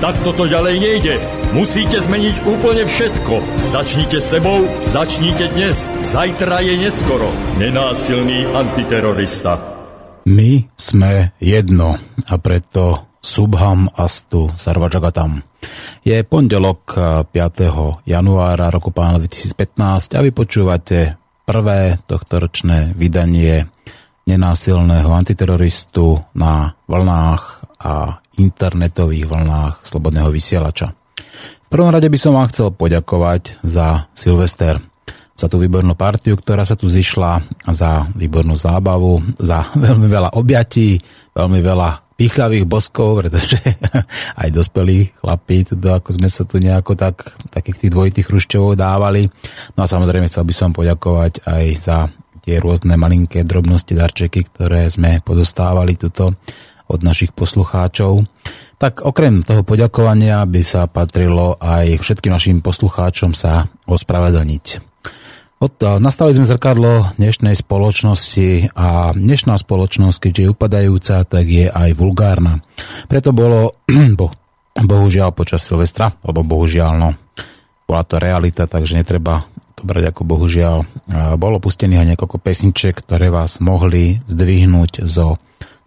Tak toto ďalej nejde. Musíte zmeniť úplne všetko. Začnite sebou, začnite dnes. Zajtra je neskoro. Nenásilný antiterorista. My sme jedno a preto Subham Astu Sarvajagatam. Je pondelok 5. januára roku pána 2015 a vy počúvate prvé tohtoročné vydanie nenásilného antiteroristu na vlnách a internetových vlnách Slobodného vysielača. V prvom rade by som vám chcel poďakovať za Silvester, za tú výbornú partiu, ktorá sa tu zišla, za výbornú zábavu, za veľmi veľa objatí, veľmi veľa pichľavých boskov, pretože aj dospelí chlapí, teda ako sme sa tu nejako tak, takých tých dvojitých hrušťovov dávali. No a samozrejme chcel by som poďakovať aj za tie rôzne malinké drobnosti, darčeky, ktoré sme podostávali tuto od našich poslucháčov. Tak okrem toho poďakovania by sa patrilo aj všetkým našim poslucháčom sa ospravedlniť. Od, nastali sme zrkadlo dnešnej spoločnosti a dnešná spoločnosť, keďže je upadajúca, tak je aj vulgárna. Preto bolo, bo, bohužiaľ počas Silvestra, alebo bohužiaľ, no, bola to realita, takže netreba to brať ako bohužiaľ. Bolo pustených aj niekoľko pesniček, ktoré vás mohli zdvihnúť zo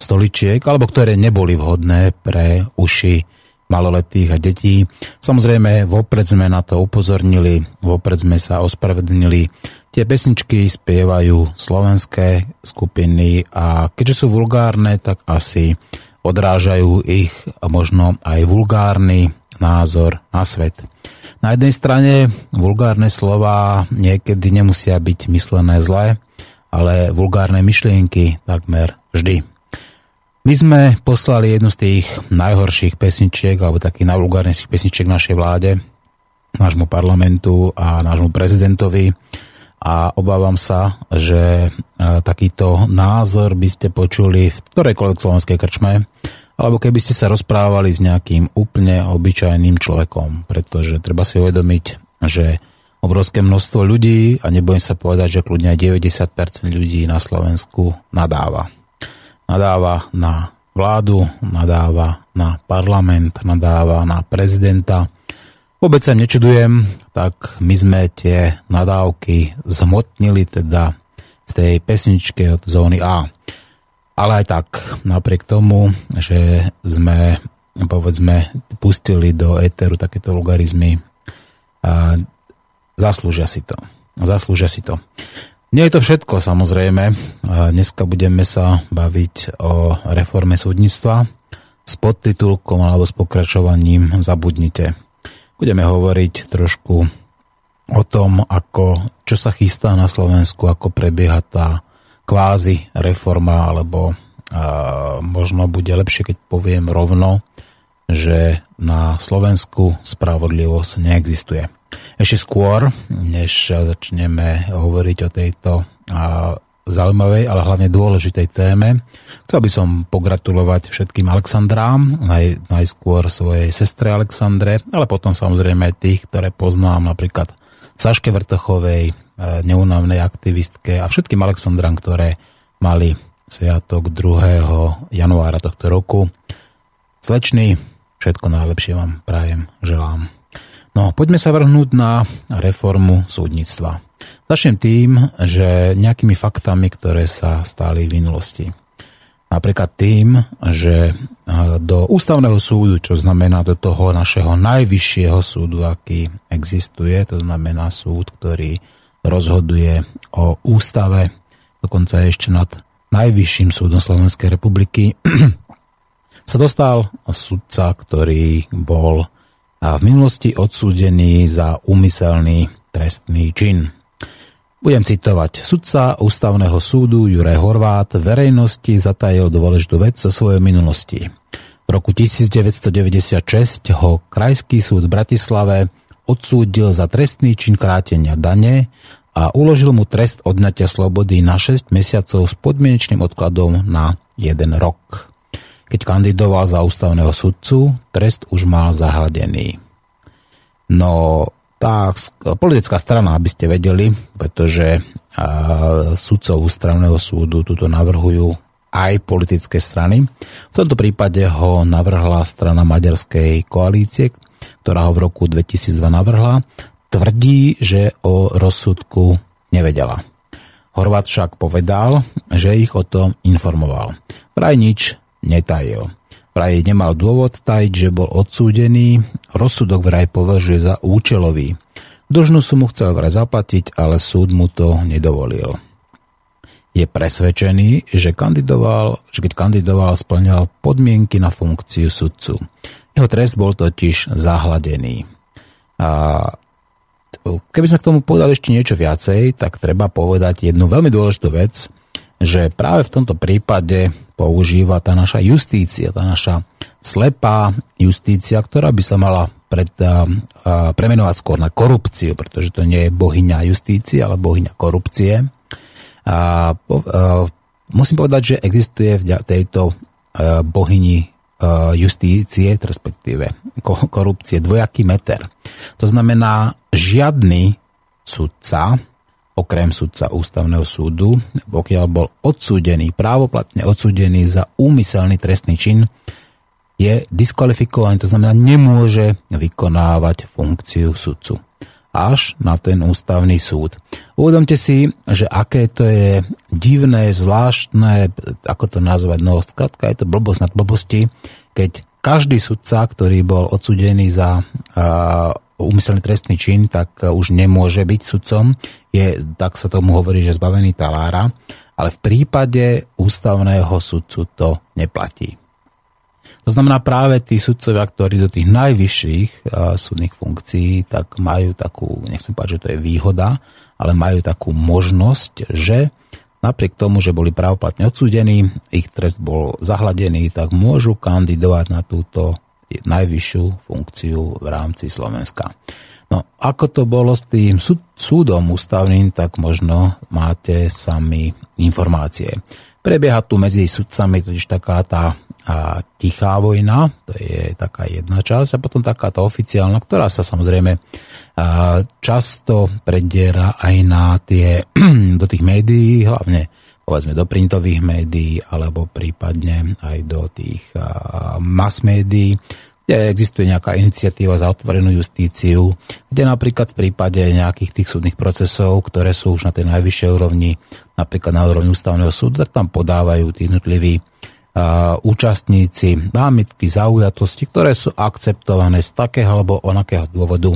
stoličiek, alebo ktoré neboli vhodné pre uši maloletých a detí. Samozrejme, vopred sme na to upozornili, vopred sme sa ospravedlnili. Tie pesničky spievajú slovenské skupiny a keďže sú vulgárne, tak asi odrážajú ich možno aj vulgárny názor na svet. Na jednej strane vulgárne slova niekedy nemusia byť myslené zlé, ale vulgárne myšlienky takmer vždy. My sme poslali jednu z tých najhorších pesničiek, alebo takých najvulgárnejších pesničiek našej vláde, nášmu parlamentu a nášmu prezidentovi. A obávam sa, že e, takýto názor by ste počuli v ktorejkoľvek slovenskej krčme, alebo keby ste sa rozprávali s nejakým úplne obyčajným človekom, pretože treba si uvedomiť, že obrovské množstvo ľudí, a nebudem sa povedať, že kľudne aj 90% ľudí na Slovensku nadáva nadáva na vládu, nadáva na parlament, nadáva na prezidenta. Vôbec sa nečudujem, tak my sme tie nadávky zhmotnili teda v tej pesničke od zóny A. Ale aj tak, napriek tomu, že sme povedzme pustili do éteru takéto vulgarizmy, zaslúžia si to. Zaslúžia si to. Nie je to všetko samozrejme. Dneska budeme sa baviť o reforme súdnictva s podtitulkom alebo s pokračovaním Zabudnite. Budeme hovoriť trošku o tom, ako, čo sa chystá na Slovensku, ako prebieha tá kvázi reforma, alebo a, možno bude lepšie, keď poviem rovno, že na Slovensku spravodlivosť neexistuje. Ešte skôr, než začneme hovoriť o tejto zaujímavej, ale hlavne dôležitej téme. Chcel by som pogratulovať všetkým Alexandrám, naj, najskôr svojej sestre Alexandre, ale potom samozrejme tých, ktoré poznám, napríklad Saške Vrtochovej, e, neunavnej aktivistke a všetkým Alexandrám, ktoré mali sviatok 2. januára tohto roku. Slečný, všetko najlepšie vám prajem, želám. No, poďme sa vrhnúť na reformu súdnictva. Začnem tým, že nejakými faktami, ktoré sa stali v minulosti. Napríklad tým, že do ústavného súdu, čo znamená do toho našeho najvyššieho súdu, aký existuje, to znamená súd, ktorý rozhoduje o ústave, dokonca ešte nad najvyšším súdom Slovenskej republiky, sa dostal sudca, ktorý bol a v minulosti odsúdený za úmyselný trestný čin. Budem citovať. Sudca ústavného súdu Juraj Horvát verejnosti zatajil dôležitú vec zo svojej minulosti. V roku 1996 ho Krajský súd v Bratislave odsúdil za trestný čin krátenia dane a uložil mu trest odňatia slobody na 6 mesiacov s podmienečným odkladom na 1 rok. Keď kandidoval za ústavného sudcu, trest už mal zahladený. No, tá politická strana, aby ste vedeli, pretože sudcov ústavného súdu tuto navrhujú aj politické strany. V tomto prípade ho navrhla strana maďarskej koalície, ktorá ho v roku 2002 navrhla tvrdí, že o rozsudku nevedela. Horvát však povedal, že ich o tom informoval. Vraj nič netajil. Vraj nemal dôvod tajiť, že bol odsúdený, rozsudok vraj považuje za účelový. Dožnú mu chcel vraj zaplatiť, ale súd mu to nedovolil. Je presvedčený, že, kandidoval, že keď kandidoval, splňal podmienky na funkciu sudcu. Jeho trest bol totiž zahladený. A Keby sme k tomu povedali ešte niečo viacej, tak treba povedať jednu veľmi dôležitú vec, že práve v tomto prípade používa tá naša justícia, tá naša slepá justícia, ktorá by sa mala pred, a, a, premenovať skôr na korupciu, pretože to nie je bohyňa justície, ale bohyňa korupcie. A, po, a, musím povedať, že existuje v tejto a, bohyni justície, respektíve korupcie, dvojaký meter. To znamená, žiadny sudca, okrem sudca ústavného súdu, pokiaľ bol odsúdený, právoplatne odsúdený za úmyselný trestný čin, je diskvalifikovaný, to znamená, nemôže vykonávať funkciu sudcu až na ten ústavný súd. Uvedomte si, že aké to je divné, zvláštne, ako to nazvať, no skratka je to blbosť nad blbosti, keď každý sudca, ktorý bol odsudený za úmyselný trestný čin, tak už nemôže byť sudcom. Je, tak sa tomu hovorí, že zbavený talára. Ale v prípade ústavného sudcu to neplatí. To znamená práve tí sudcovia, ktorí do tých najvyšších uh, súdnych funkcií, tak majú takú, nechcem povedať, že to je výhoda, ale majú takú možnosť, že napriek tomu, že boli právoplatne odsúdení, ich trest bol zahladený, tak môžu kandidovať na túto najvyššiu funkciu v rámci Slovenska. No, ako to bolo s tým súd, súdom ústavným, tak možno máte sami informácie. Prebieha tu medzi sudcami totiž taká tá a tichá vojna, to je taká jedna časť, a potom taká tá oficiálna, ktorá sa samozrejme často prediera aj na tie, do tých médií, hlavne povedzme do printových médií, alebo prípadne aj do tých mass médií, kde existuje nejaká iniciatíva za otvorenú justíciu, kde napríklad v prípade nejakých tých súdnych procesov, ktoré sú už na tej najvyššej úrovni, napríklad na úrovni ústavného súdu, tak tam podávajú tí jednotliví účastníci námitky zaujatosti, ktoré sú akceptované z takého alebo onakého dôvodu,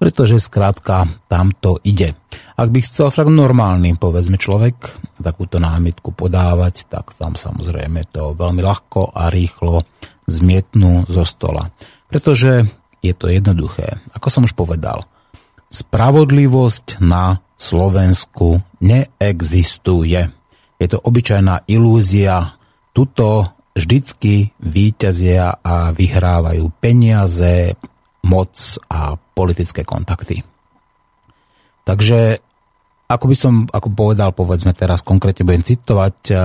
pretože skrátka tam to ide. Ak by chcel však normálny, povedzme človek, takúto námitku podávať, tak tam samozrejme to veľmi ľahko a rýchlo zmietnú zo stola. Pretože je to jednoduché. Ako som už povedal, spravodlivosť na Slovensku neexistuje. Je to obyčajná ilúzia, tuto vždycky výťazia a vyhrávajú peniaze, moc a politické kontakty. Takže ako by som ako povedal, povedzme teraz konkrétne budem citovať uh,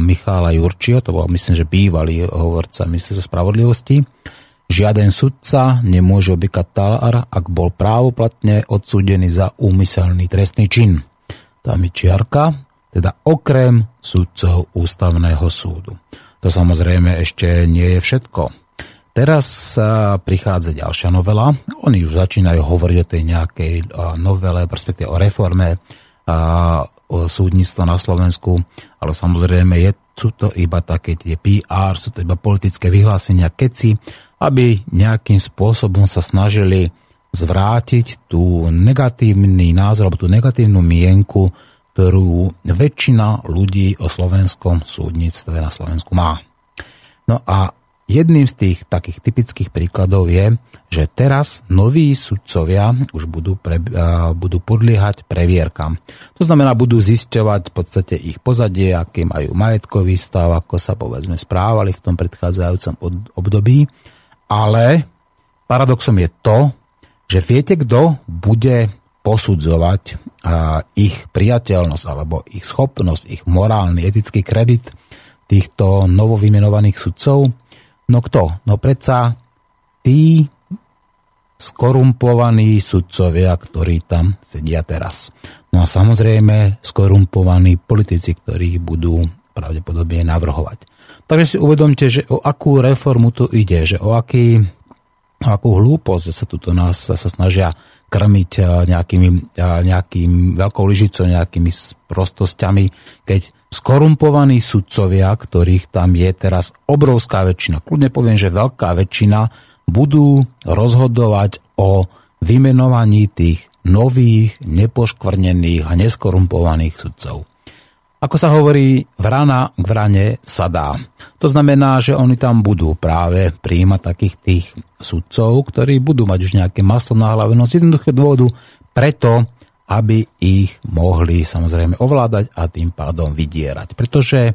Michála Jurčio, to bol myslím, že bývalý hovorca ministerstva spravodlivosti. Žiaden sudca nemôže obykať talár, ak bol právoplatne odsúdený za úmyselný trestný čin. Tam je čiarka, teda okrem sudcov ústavného súdu. To samozrejme ešte nie je všetko. Teraz prichádza ďalšia novela. Oni už začínajú hovoriť o tej nejakej novele, respektíve o reforme o súdnictva na Slovensku, ale samozrejme je, sú to iba také tie PR, sú to iba politické vyhlásenia, keci, aby nejakým spôsobom sa snažili zvrátiť tú negatívny názor, alebo tú negatívnu mienku ktorú väčšina ľudí o slovenskom súdnictve na Slovensku má. No a jedným z tých takých typických príkladov je, že teraz noví sudcovia už budú, pre, budú podliehať previerkam. To znamená, budú zisťovať v podstate ich pozadie, aký majú majetkový stav, ako sa povedzme správali v tom predchádzajúcom období. Ale paradoxom je to, že viete, kto bude posudzovať ich priateľnosť alebo ich schopnosť, ich morálny, etický kredit týchto novovymenovaných sudcov. No kto? No predsa tí skorumpovaní sudcovia, ktorí tam sedia teraz. No a samozrejme skorumpovaní politici, ktorí budú pravdepodobne navrhovať. Takže si uvedomte, že o akú reformu tu ide, že o aký o akú hlúposť sa tuto nás sa snažia krmiť eh, nejakými, eh, nejakým veľkou lyžicou, nejakými prostosťami, keď skorumpovaní sudcovia, ktorých tam je teraz obrovská väčšina, kľudne poviem, že veľká väčšina, budú rozhodovať o vymenovaní tých nových, nepoškvrnených a neskorumpovaných sudcov. Ako sa hovorí, vrana k vrane sa dá. To znamená, že oni tam budú práve príjmať takých tých sudcov, ktorí budú mať už nejaké maslo na hlave, no z jednoduchého dôvodu preto, aby ich mohli samozrejme ovládať a tým pádom vydierať. Pretože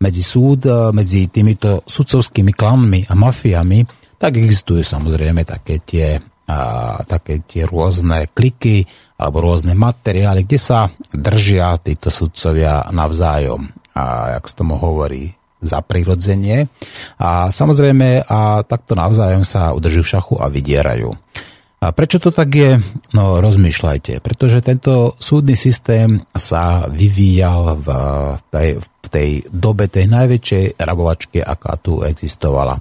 medzi súd, medzi týmito sudcovskými klanmi a mafiami, tak existujú samozrejme také tie, a, také tie rôzne kliky, alebo rôzne materiály, kde sa držia títo sudcovia navzájom. A jak sa tomu hovorí, za prirodzenie. A samozrejme, a takto navzájom sa udržujú v šachu a vydierajú. A prečo to tak je? No rozmýšľajte, pretože tento súdny systém sa vyvíjal v tej, v tej dobe tej najväčšej rabovačky, aká tu existovala.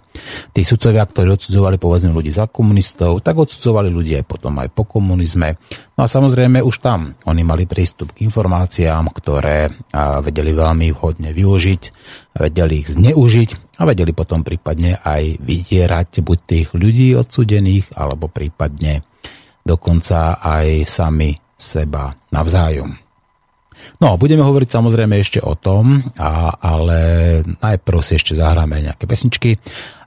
Tí sudcovia, ktorí odsudzovali povedzme ľudí za komunistov, tak odsudzovali ľudí aj potom aj po komunizme. No a samozrejme už tam oni mali prístup k informáciám, ktoré vedeli veľmi vhodne využiť, vedeli ich zneužiť a vedeli potom prípadne aj vydierať buď tých ľudí odsudených, alebo prípadne dokonca aj sami seba navzájom. No, budeme hovoriť samozrejme ešte o tom, a, ale najprv si ešte zahráme nejaké pesničky.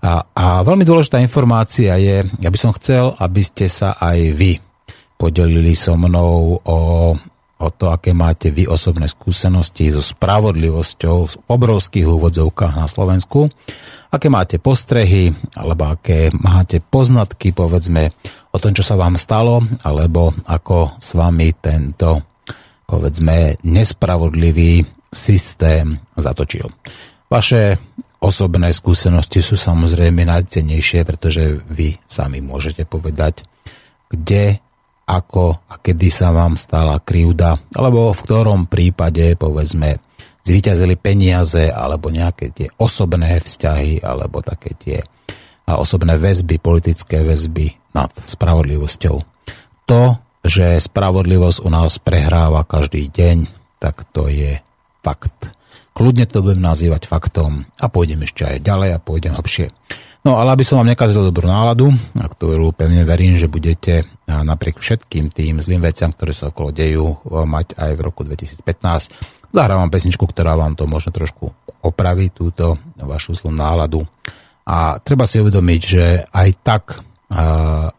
A, a veľmi dôležitá informácia je, ja by som chcel, aby ste sa aj vy podelili so mnou o o to, aké máte vy osobné skúsenosti so spravodlivosťou v obrovských úvodzovkách na Slovensku, aké máte postrehy, alebo aké máte poznatky, povedzme, o tom, čo sa vám stalo, alebo ako s vami tento, povedzme, nespravodlivý systém zatočil. Vaše osobné skúsenosti sú samozrejme najcennejšie, pretože vy sami môžete povedať, kde ako a kedy sa vám stala krivda, alebo v ktorom prípade, povedzme, zvíťazili peniaze, alebo nejaké tie osobné vzťahy, alebo také tie osobné väzby, politické väzby nad spravodlivosťou. To, že spravodlivosť u nás prehráva každý deň, tak to je fakt. Kľudne to budem nazývať faktom a pôjdem ešte aj ďalej a pôjdem hlbšie. No ale aby som vám nekazil dobrú náladu, a ktorú pevne verím, že budete napriek všetkým tým zlým veciam, ktoré sa okolo dejú, mať aj v roku 2015. Zahrávam pesničku, ktorá vám to možno trošku opraví, túto vašu zlú náladu. A treba si uvedomiť, že aj tak a,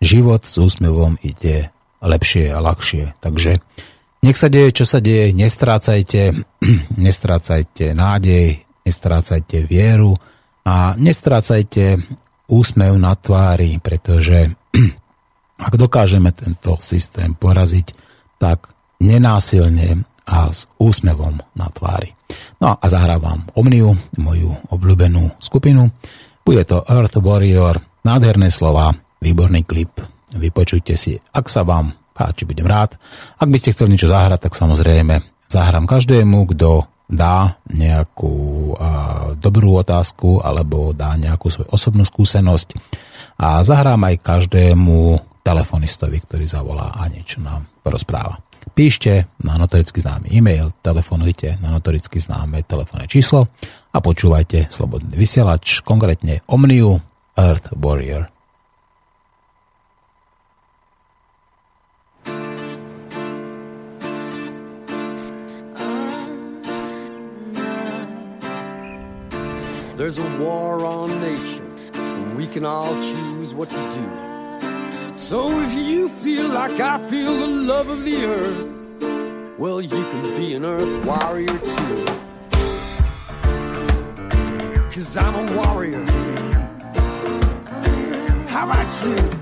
život s úsmevom ide lepšie a ľahšie. Takže nech sa deje, čo sa deje, nestrácajte, nestrácajte nádej, nestrácajte vieru, a nestrácajte úsmev na tvári, pretože ak dokážeme tento systém poraziť, tak nenásilne a s úsmevom na tvári. No a zahrávam Omniu, moju obľúbenú skupinu. Bude to Earth Warrior, nádherné slova, výborný klip. Vypočujte si, ak sa vám páči, budem rád. Ak by ste chceli niečo zahrať, tak samozrejme zahrám každému, kto dá nejakú dobrú otázku alebo dá nejakú svoju osobnú skúsenosť a zahrám aj každému telefonistovi, ktorý zavolá a niečo nám porozpráva. Píšte na notoricky známy e-mail, telefonujte na notoricky známe telefónne číslo a počúvajte Slobodný vysielač, konkrétne Omniu Earth Warrior There's a war on nature, and we can all choose what to do. So if you feel like I feel the love of the earth, well, you can be an earth warrior too. Cause I'm a warrior. How about you?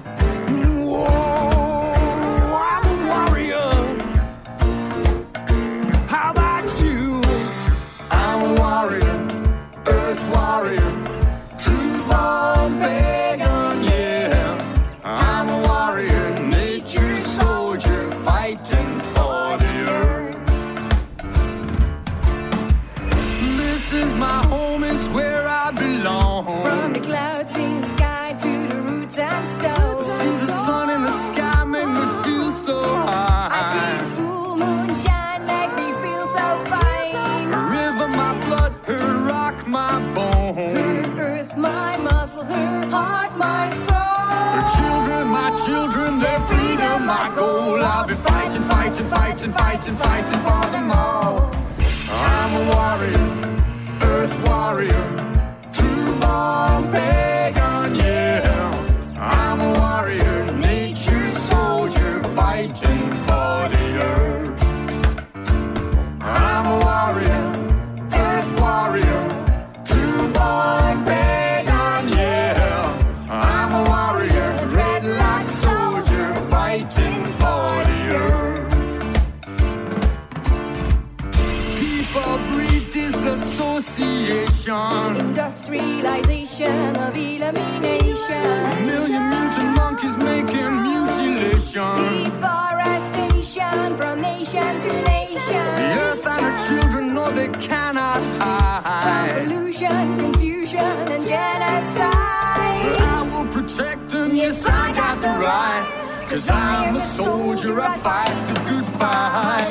Mutilation. Deforestation from nation to nation. The earth and her children know they cannot hide. Pollution, confusion, and genocide. But I will protect them, yes, I got the right. Cause I'm a soldier, I fight the good fight.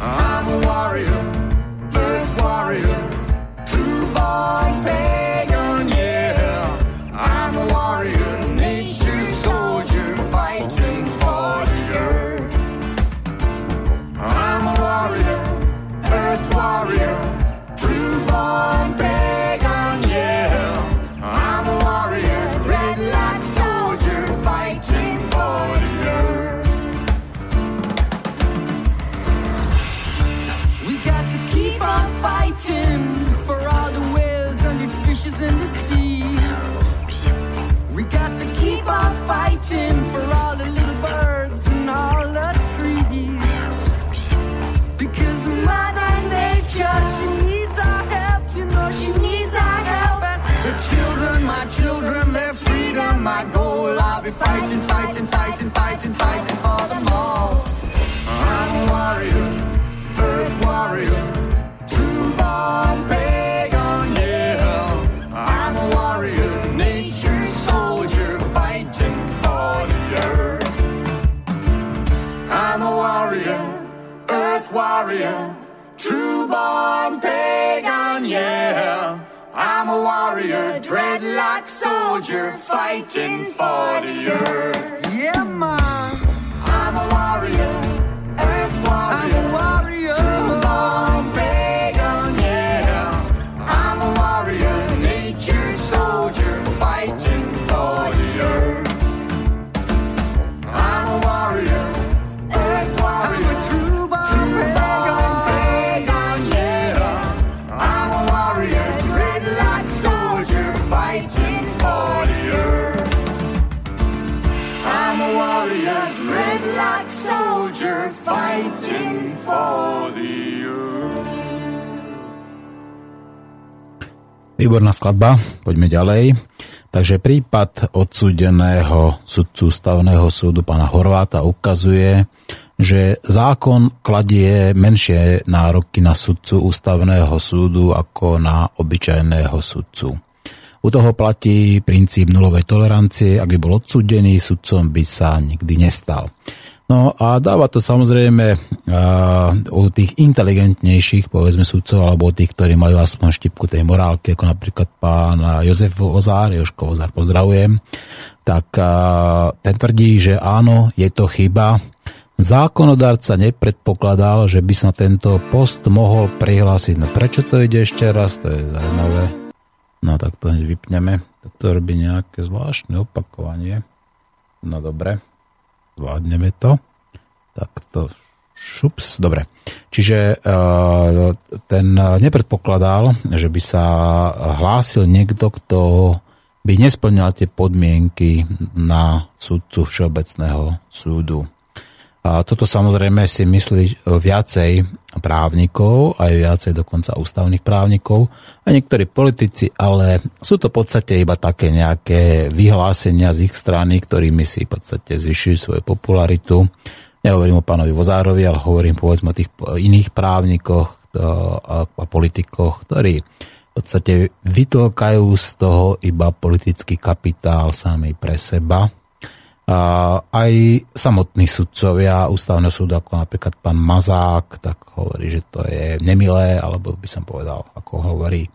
I'm a warrior, earth warrior, true born pagan, my goal. I'll be fighting, fighting, fighting, fighting, fighting for them all. I'm a warrior, earth warrior, true born pagan, yeah. I'm a warrior, nature soldier, fighting for the earth. I'm a warrior, earth warrior, true born pagan, yeah. I'm a warrior, dreadlock soldier, fighting for the earth. Yeah, man. I'm a warrior, earth warrior. I'm a warrior, Výborná skladba, poďme ďalej. Takže prípad odsúdeného sudcu ústavného súdu pána Horváta ukazuje, že zákon kladie menšie nároky na sudcu ústavného súdu ako na obyčajného sudcu. U toho platí princíp nulovej tolerancie, ak by bol odsúdený, sudcom by sa nikdy nestal. No a dáva to samozrejme u tých inteligentnejších, povedzme sudcov, alebo u tých, ktorí majú aspoň štipku tej morálky, ako napríklad pán Jozef Ozár, Joško Ozár, pozdravujem, tak uh, ten tvrdí, že áno, je to chyba. Zákonodárca nepredpokladal, že by sa tento post mohol prihlásiť. No prečo to ide ešte raz? To je zaujímavé. No tak to vypneme. Toto robí nejaké zvláštne opakovanie. No dobre zvládneme to. Tak to šups, dobre. Čiže uh, ten nepredpokladal, že by sa hlásil niekto, kto by nesplňal tie podmienky na súdcu Všeobecného súdu. A toto samozrejme si myslí viacej právnikov, aj viacej dokonca ústavných právnikov, a niektorí politici, ale sú to v podstate iba také nejaké vyhlásenia z ich strany, ktorými si v podstate zvyšujú svoju popularitu. Nehovorím o pánovi Vozárovi, ale hovorím povedzme o tých iných právnikoch a politikoch, ktorí v podstate vytlkajú z toho iba politický kapitál sami pre seba aj samotní sudcovia ústavného súdu, ako napríklad pán Mazák, tak hovorí, že to je nemilé, alebo by som povedal, ako hovorí,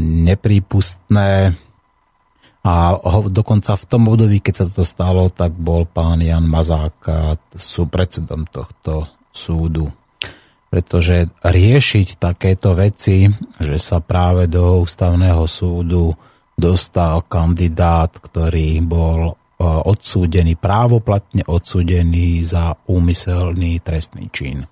neprípustné. A dokonca v tom období, keď sa to stalo, tak bol pán Jan Mazák sú predsedom tohto súdu. Pretože riešiť takéto veci, že sa práve do ústavného súdu dostal kandidát, ktorý bol odsúdený, právoplatne odsúdený za úmyselný trestný čin.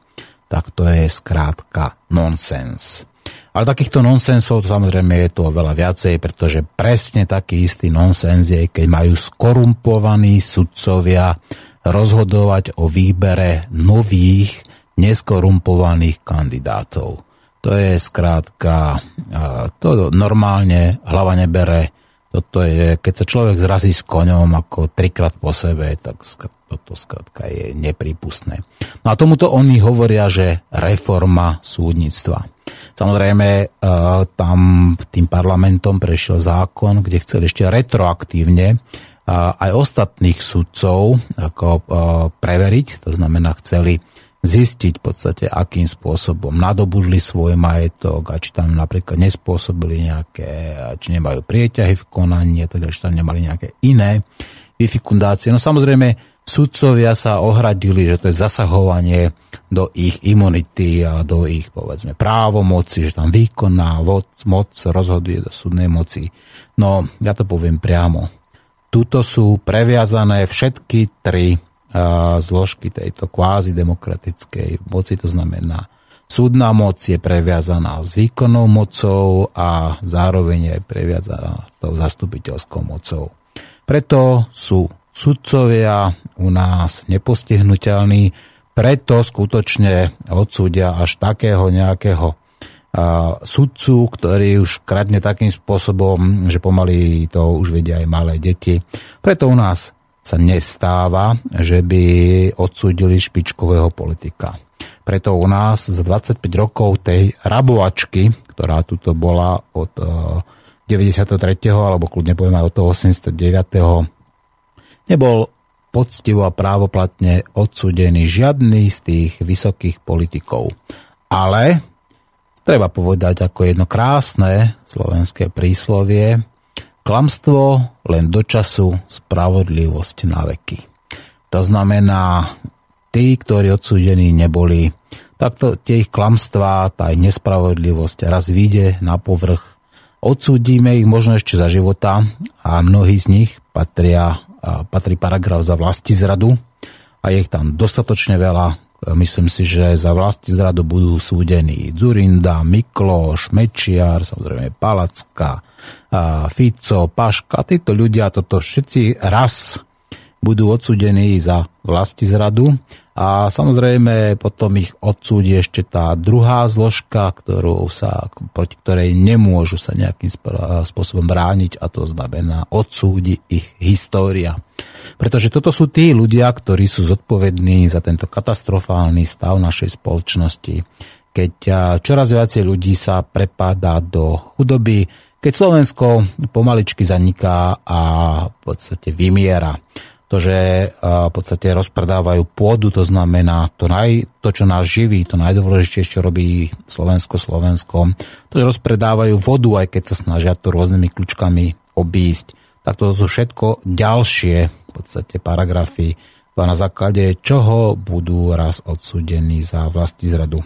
Tak to je skrátka nonsens. Ale takýchto nonsensov samozrejme je tu oveľa viacej, pretože presne taký istý nonsens je, keď majú skorumpovaní sudcovia rozhodovať o výbere nových neskorumpovaných kandidátov. To je skrátka, to normálne hlava nebere. Toto je, keď sa človek zrazí s koňom ako trikrát po sebe, tak toto skrátka je neprípustné. No a tomuto oni hovoria, že reforma súdnictva. Samozrejme, e, tam tým parlamentom prešiel zákon, kde chceli ešte retroaktívne e, aj ostatných sudcov ako e, preveriť, to znamená chceli zistiť v podstate, akým spôsobom nadobudli svoj majetok a či tam napríklad nespôsobili nejaké, či nemajú prieťahy v konaní, takže či tam nemali nejaké iné vyfikundácie. No samozrejme, sudcovia sa ohradili, že to je zasahovanie do ich imunity a do ich, povedzme, právomoci, že tam výkonná moc, moc rozhoduje do súdnej moci. No, ja to poviem priamo. Tuto sú previazané všetky tri zložky tejto kvázi demokratickej moci, to znamená súdna moc je previazaná s výkonnou mocou a zároveň je previazaná tou zastupiteľskou mocou. Preto sú sudcovia u nás nepostihnutelní, preto skutočne odsúdia až takého nejakého sudcu, ktorý už kradne takým spôsobom, že pomaly to už vedia aj malé deti. Preto u nás sa nestáva, že by odsúdili špičkového politika. Preto u nás za 25 rokov tej rabovačky, ktorá tuto bola od 93. alebo kľudne poviem aj od toho 89 nebol poctivo a právoplatne odsudený žiadny z tých vysokých politikov. Ale treba povedať ako jedno krásne slovenské príslovie, klamstvo len do času, spravodlivosť na veky. To znamená, tí, ktorí odsúdení neboli, takto tie ich klamstvá, tá ich nespravodlivosť raz vyjde na povrch. Odsúdime ich možno ešte za života a mnohí z nich patria patrí paragraf za vlasti zradu a je ich tam dostatočne veľa. Myslím si, že za vlasti zradu budú súdení Zurinda, Mikloš, Mečiar, samozrejme Palacka, Fico, Paška. Títo ľudia, toto všetci raz budú odsúdení za vlasti zradu a samozrejme potom ich odsúdi ešte tá druhá zložka, ktorú sa, proti ktorej nemôžu sa nejakým spôsobom brániť a to znamená odsúdi ich história. Pretože toto sú tí ľudia, ktorí sú zodpovední za tento katastrofálny stav našej spoločnosti. Keď čoraz viacej ľudí sa prepáda do chudoby, keď Slovensko pomaličky zaniká a v podstate vymiera to, že v podstate rozpredávajú pôdu, to znamená to, naj, to čo nás živí, to najdôležitejšie, čo robí Slovensko Slovensko, to, že rozpredávajú vodu, aj keď sa snažia to rôznymi kľúčkami obísť, tak to sú všetko ďalšie podstate paragrafy, na základe čoho budú raz odsúdení za vlasti zradu.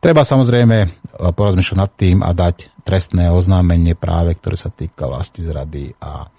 Treba samozrejme porozmýšľať nad tým a dať trestné oznámenie práve, ktoré sa týka vlasti zrady a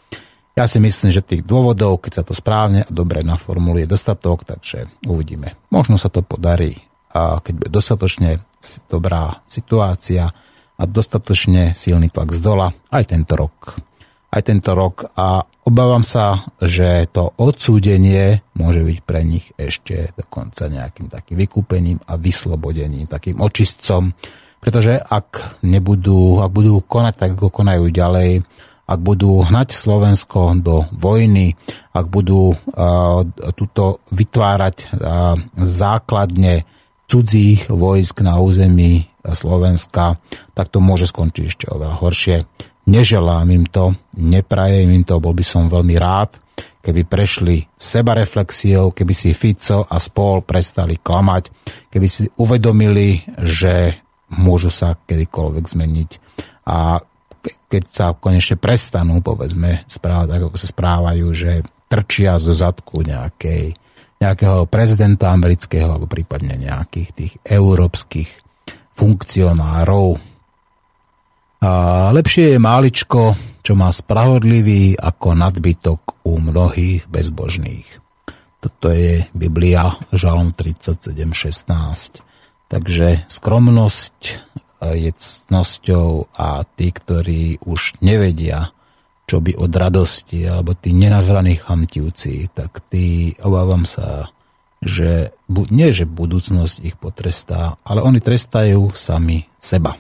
ja si myslím, že tých dôvodov, keď sa to správne a dobre naformuluje, dostatok, takže uvidíme. Možno sa to podarí, a keď bude dostatočne dobrá situácia a dostatočne silný tlak z dola aj tento rok. Aj tento rok a obávam sa, že to odsúdenie môže byť pre nich ešte dokonca nejakým takým vykúpením a vyslobodením, takým očistcom, pretože ak nebudú, ak budú konať tak, ako konajú ďalej, ak budú hnať Slovensko do vojny, ak budú uh, tuto vytvárať uh, základne cudzích vojsk na území Slovenska, tak to môže skončiť ešte oveľa horšie. Neželám im to, neprajem im to, bol by som veľmi rád, keby prešli sebareflexiou, keby si Fico a spol prestali klamať, keby si uvedomili, že môžu sa kedykoľvek zmeniť. A keď sa konečne prestanú, povedzme, správať tak, ako sa správajú, že trčia zo zadku nejakej, nejakého prezidenta amerického alebo prípadne nejakých tých európskych funkcionárov. A lepšie je máličko, čo má spravodlivý ako nadbytok u mnohých bezbožných. Toto je Biblia, Žalom 37.16. Takže skromnosť je cnosťou a tí, ktorí už nevedia, čo by od radosti, alebo tí nenažraní chamtivci, tak tí, obávam sa, že nie, že budúcnosť ich potrestá, ale oni trestajú sami seba.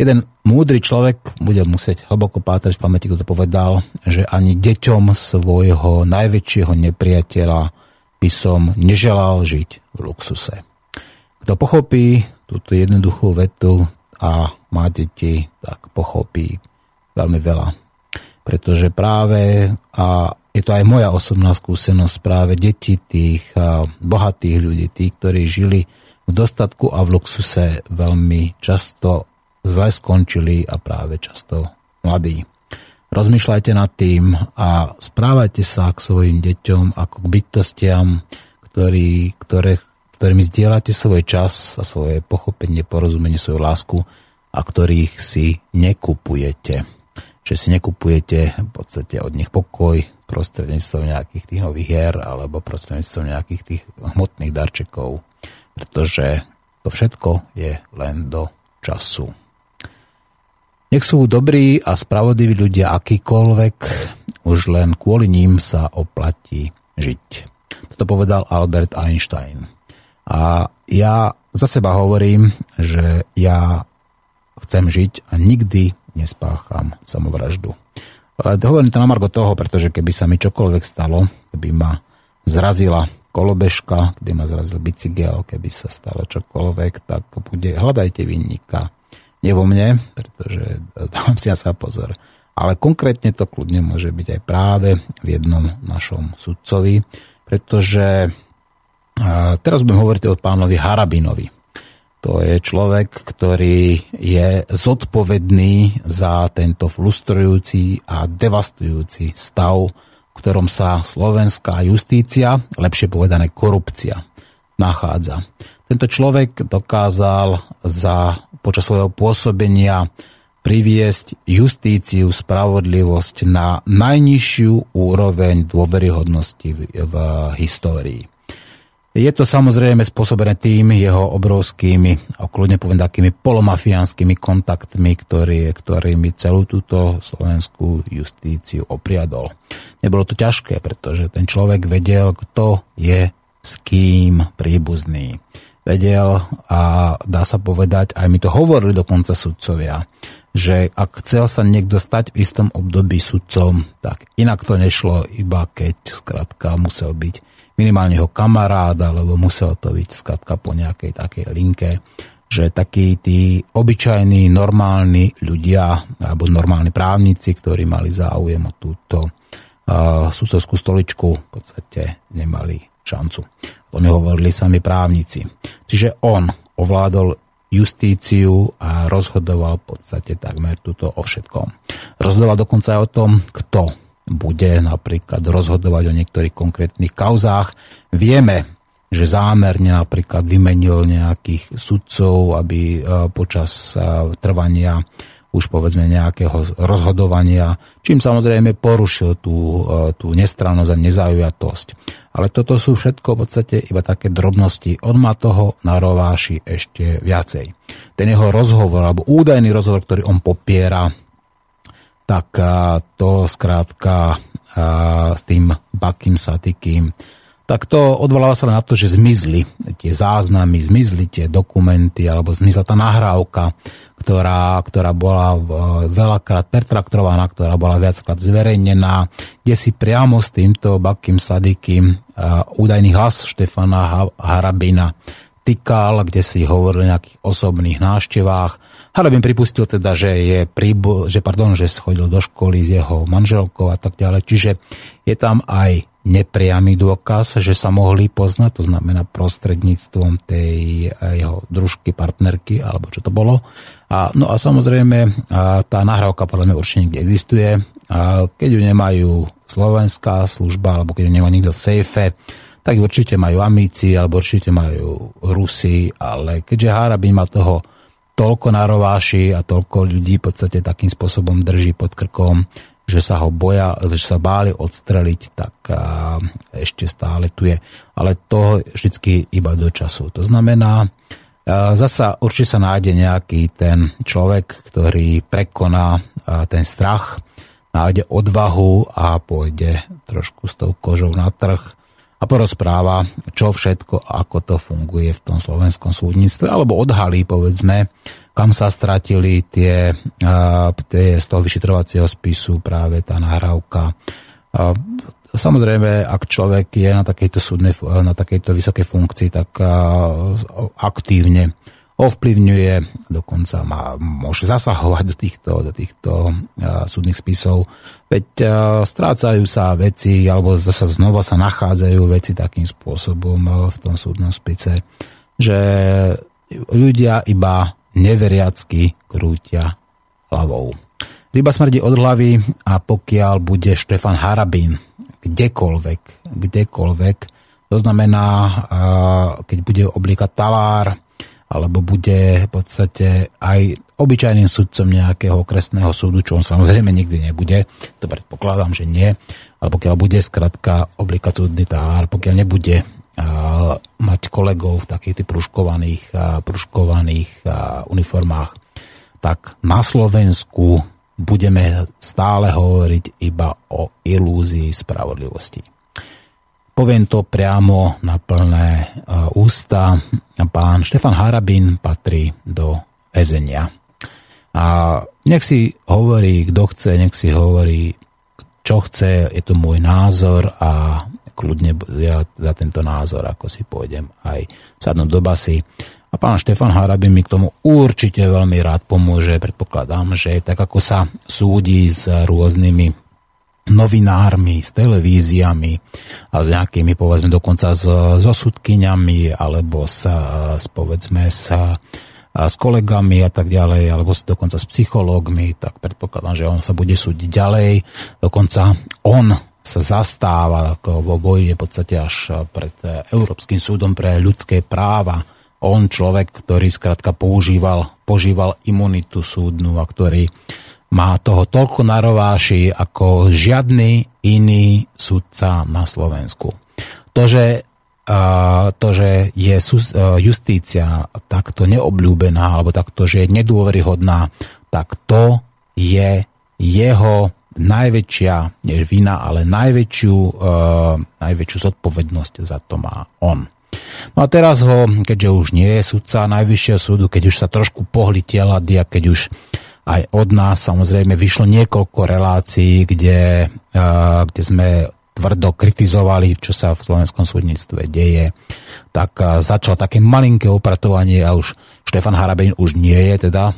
Jeden múdry človek bude musieť hlboko pátrať v pamäti, kto to povedal, že ani deťom svojho najväčšieho nepriateľa by som neželal žiť v luxuse. Kto pochopí túto jednoduchú vetu a má deti, tak pochopí veľmi veľa. Pretože práve, a je to aj moja osobná skúsenosť, práve deti tých bohatých ľudí, tí, ktorí žili v dostatku a v luxuse veľmi často zle skončili a práve často mladí. Rozmýšľajte nad tým a správajte sa k svojim deťom ako k bytostiam, ktorý, ktoré, ktorými zdieľate svoj čas a svoje pochopenie, porozumenie, svoju lásku a ktorých si nekupujete. Že si nekupujete v podstate od nich pokoj prostredníctvom nejakých tých nových hier alebo prostredníctvom nejakých tých hmotných darčekov, pretože to všetko je len do času. Nech sú dobrí a spravodliví ľudia akýkoľvek, už len kvôli ním sa oplatí žiť. Toto povedal Albert Einstein. A ja za seba hovorím, že ja chcem žiť a nikdy nespácham samovraždu. Ale hovorím to na margo toho, pretože keby sa mi čokoľvek stalo, keby ma zrazila kolobežka, keby ma zrazil bicykel, keby sa stalo čokoľvek, tak bude, hľadajte vinníka nie vo mne, pretože dávam si sa pozor. Ale konkrétne to kľudne môže byť aj práve v jednom našom sudcovi, pretože teraz budem hovoriť o pánovi Harabinovi. To je človek, ktorý je zodpovedný za tento frustrujúci a devastujúci stav, v ktorom sa slovenská justícia, lepšie povedané korupcia, nachádza. Tento človek dokázal za počas svojho pôsobenia priviesť justíciu, spravodlivosť na najnižšiu úroveň dôveryhodnosti v, v histórii. Je to samozrejme spôsobené tým jeho obrovskými, a kľudne poviem takými polomafiánskymi kontaktmi, ktorý, ktorými celú túto slovenskú justíciu opriadol. Nebolo to ťažké, pretože ten človek vedel, kto je s kým príbuzný vedel a dá sa povedať, aj mi to hovorili dokonca sudcovia, že ak chcel sa niekto stať v istom období sudcom, tak inak to nešlo, iba keď skrátka musel byť minimálne jeho kamarád, alebo musel to byť skrátka po nejakej takej linke, že takí tí obyčajní, normálni ľudia, alebo normálni právnici, ktorí mali záujem o túto uh, sudcovskú stoličku, v podstate nemali šancu. To mi hovorili sami právnici. Čiže on ovládol justíciu a rozhodoval v podstate takmer túto o všetkom. Rozhodoval dokonca aj o tom, kto bude napríklad rozhodovať o niektorých konkrétnych kauzách. Vieme, že zámerne napríklad vymenil nejakých sudcov, aby e, počas e, trvania už povedzme nejakého rozhodovania, čím samozrejme porušil tú, e, tú nestrannosť a nezaujatosť. Ale toto sú všetko v podstate iba také drobnosti. On má toho na rováši ešte viacej. Ten jeho rozhovor, alebo údajný rozhovor, ktorý on popiera, tak to skrátka s tým Bakým Satikým, tak to odvoláva sa na to, že zmizli tie záznamy, zmizli tie dokumenty, alebo zmizla tá nahrávka, ktorá, ktorá bola veľakrát pertraktovaná, ktorá bola viackrát zverejnená, kde si priamo s týmto Bakým Sadikým údajný hlas Štefana Harabina tykal, kde si hovoril o nejakých osobných návštevách. Harabin pripustil teda, že, je príbu, že, pardon, že schodil do školy s jeho manželkou a tak ďalej. Čiže je tam aj nepriamy dôkaz, že sa mohli poznať, to znamená prostredníctvom tej eh, jeho družky, partnerky, alebo čo to bolo. A, no a samozrejme, a tá nahrávka podľa mňa určite niekde existuje. A keď ju nemajú slovenská služba, alebo keď ju nemá nikto v sejfe, tak určite majú Amici, alebo určite majú Rusi, ale keďže Harabin má toho toľko narováši a toľko ľudí v podstate takým spôsobom drží pod krkom, že sa ho boja, že sa báli odstreliť, tak ešte stále tu je. Ale to vždycky iba do času. To znamená, zasa určite sa nájde nejaký ten človek, ktorý prekoná ten strach, nájde odvahu a pôjde trošku s tou kožou na trh a porozpráva, čo všetko, ako to funguje v tom slovenskom súdnictve, alebo odhalí, povedzme, kam sa stratili tie, tie z toho vyšetrovacieho spisu práve tá nahrávka. Samozrejme, ak človek je na takejto, súdnej, na takejto vysokej funkcii, tak aktívne ovplyvňuje, dokonca má, môže zasahovať do týchto, do týchto súdnych spisov. Veď strácajú sa veci, alebo zase znova sa nachádzajú veci takým spôsobom v tom súdnom spise, že ľudia iba neveriacky krútia hlavou. Ryba smrdí od hlavy a pokiaľ bude Štefan Harabín kdekoľvek, kdekoľvek, to znamená, keď bude oblíkať talár, alebo bude v podstate aj obyčajným sudcom nejakého okresného súdu, čo on samozrejme nikdy nebude, to predpokladám, že nie, ale pokiaľ bude skratka oblikať súdny talár, pokiaľ nebude mať kolegov v takých tých pruškovaných, pruškovaných uniformách, tak na Slovensku budeme stále hovoriť iba o ilúzii spravodlivosti. Poviem to priamo na plné ústa. Pán Štefan Harabin patrí do väzenia. A nech si hovorí, kto chce, nech si hovorí, čo chce, je to môj názor a kľudne ja za tento názor, ako si pôjdem aj sadnúť do basy. A pán Štefan Harabi mi k tomu určite veľmi rád pomôže. Predpokladám, že tak ako sa súdi s rôznymi novinármi, s televíziami a s nejakými, povedzme, dokonca s, so sudkyňami alebo s, s povedzme, s, s kolegami a tak ďalej, alebo dokonca s psychológmi, tak predpokladám, že on sa bude súdiť ďalej. Dokonca on sa zastáva ako vo boji v podstate až pred Európskym súdom pre ľudské práva. On človek, ktorý skrátka používal, požíval imunitu súdnu a ktorý má toho toľko narováši ako žiadny iný sudca na Slovensku. To, že, to, že je justícia takto neobľúbená alebo takto, že je nedôveryhodná, tak to je jeho najväčšia, nie vina, ale najväčšiu, uh, najväčšiu zodpovednosť za to má on. No a teraz ho, keďže už nie je sudca Najvyššieho súdu, keď už sa trošku pohli tela a keď už aj od nás samozrejme vyšlo niekoľko relácií, kde, uh, kde sme tvrdo kritizovali, čo sa v slovenskom súdnictve deje, tak uh, začalo také malinké opratovanie a už Štefan Harabin už nie je teda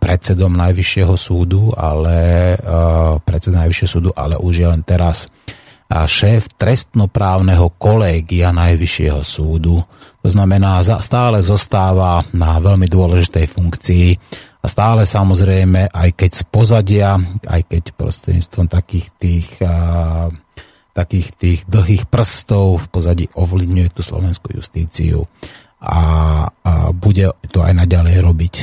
predsedom Najvyššieho súdu, ale predseda Najvyššieho súdu, ale už je len teraz šéf trestnoprávneho kolégia Najvyššieho súdu. To znamená, stále zostáva na veľmi dôležitej funkcii a stále samozrejme, aj keď z pozadia, aj keď prostredníctvom takých tých, a, takých tých dlhých prstov v pozadí ovlivňuje tú slovenskú justíciu a, a bude to aj naďalej robiť.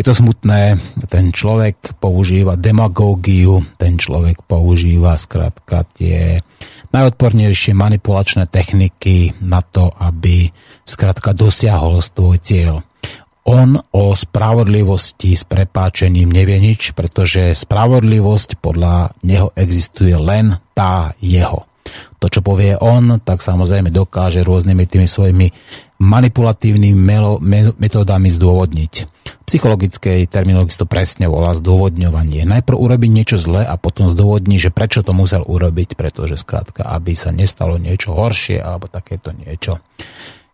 Je to smutné, ten človek používa demagógiu, ten človek používa skrátka tie najodpornejšie manipulačné techniky na to, aby skrátka dosiahol svoj cieľ. On o spravodlivosti s prepáčením nevie nič, pretože spravodlivosť podľa neho existuje len tá jeho. To, čo povie on, tak samozrejme dokáže rôznymi tými svojimi manipulatívnymi metódami zdôvodniť. V psychologickej terminológii to presne volá zdôvodňovanie. Najprv urobí niečo zlé a potom zdôvodní, že prečo to musel urobiť, pretože skrátka, aby sa nestalo niečo horšie alebo takéto niečo.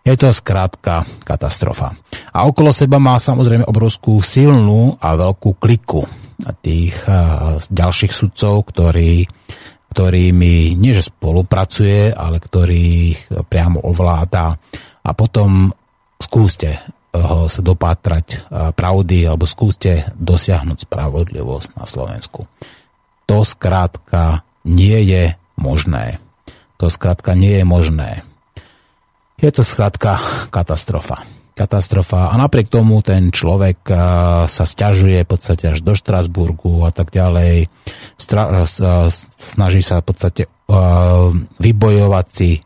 Je to skrátka katastrofa. A okolo seba má samozrejme obrovskú silnú a veľkú kliku tých ďalších sudcov, ktorí ktorými nie že spolupracuje, ale ktorých priamo ovláda a potom skúste sa dopátrať pravdy alebo skúste dosiahnuť spravodlivosť na Slovensku. To skrátka nie je možné. To skrátka nie je možné. Je to skrátka katastrofa. Katastrofa. A napriek tomu ten človek eh, sa stiažuje v podstate až do Štrasburgu a tak ďalej. Stra- snaží sa v podstate vybojovať si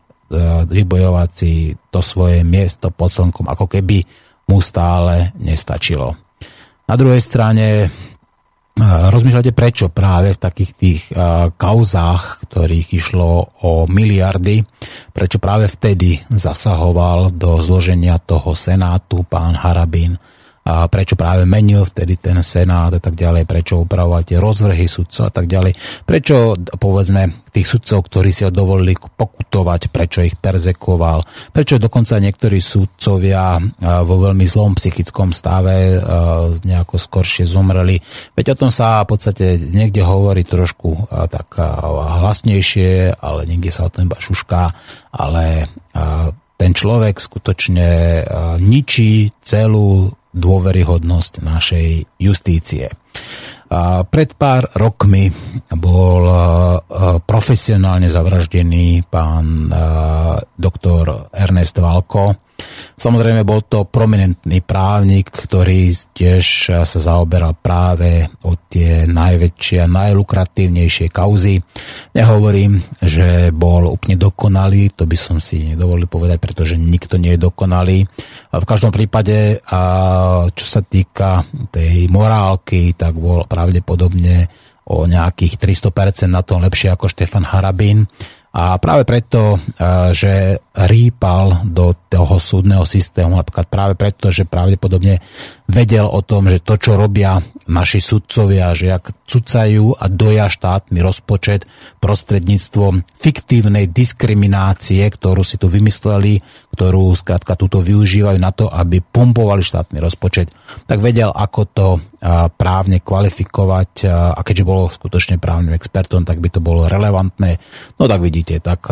vybojovať si to svoje miesto pod slnkom, ako keby mu stále nestačilo. Na druhej strane rozmýšľate, prečo práve v takých tých kauzách, ktorých išlo o miliardy, prečo práve vtedy zasahoval do zloženia toho senátu pán Harabín, a prečo práve menil vtedy ten senát a tak ďalej, prečo upravoval tie rozvrhy sudcov a tak ďalej, prečo povedzme tých sudcov, ktorí si ho dovolili pokutovať, prečo ich perzekoval, prečo dokonca niektorí sudcovia vo veľmi zlom psychickom stave nejako skoršie zomreli. Veď o tom sa v podstate niekde hovorí trošku tak hlasnejšie, ale niekde sa o tom iba šušká, ale ten človek skutočne ničí celú dôveryhodnosť našej justície. Pred pár rokmi bol profesionálne zavraždený pán doktor Ernest Valko, Samozrejme bol to prominentný právnik, ktorý tiež sa zaoberal práve o tie najväčšie a najlukratívnejšie kauzy. Nehovorím, že bol úplne dokonalý, to by som si nedovolil povedať, pretože nikto nie je dokonalý. V každom prípade, čo sa týka tej morálky, tak bol pravdepodobne o nejakých 300% na tom lepšie ako Štefan Harabín. A práve preto, e, že rýpal do toho súdneho systému, napríklad práve preto, že pravdepodobne vedel o tom, že to, čo robia naši sudcovia, že ak cucajú a doja štátny rozpočet prostredníctvom fiktívnej diskriminácie, ktorú si tu vymysleli, ktorú skrátka túto využívajú na to, aby pumpovali štátny rozpočet, tak vedel, ako to právne kvalifikovať a keďže bol skutočne právnym expertom, tak by to bolo relevantné. No tak vidíte, tak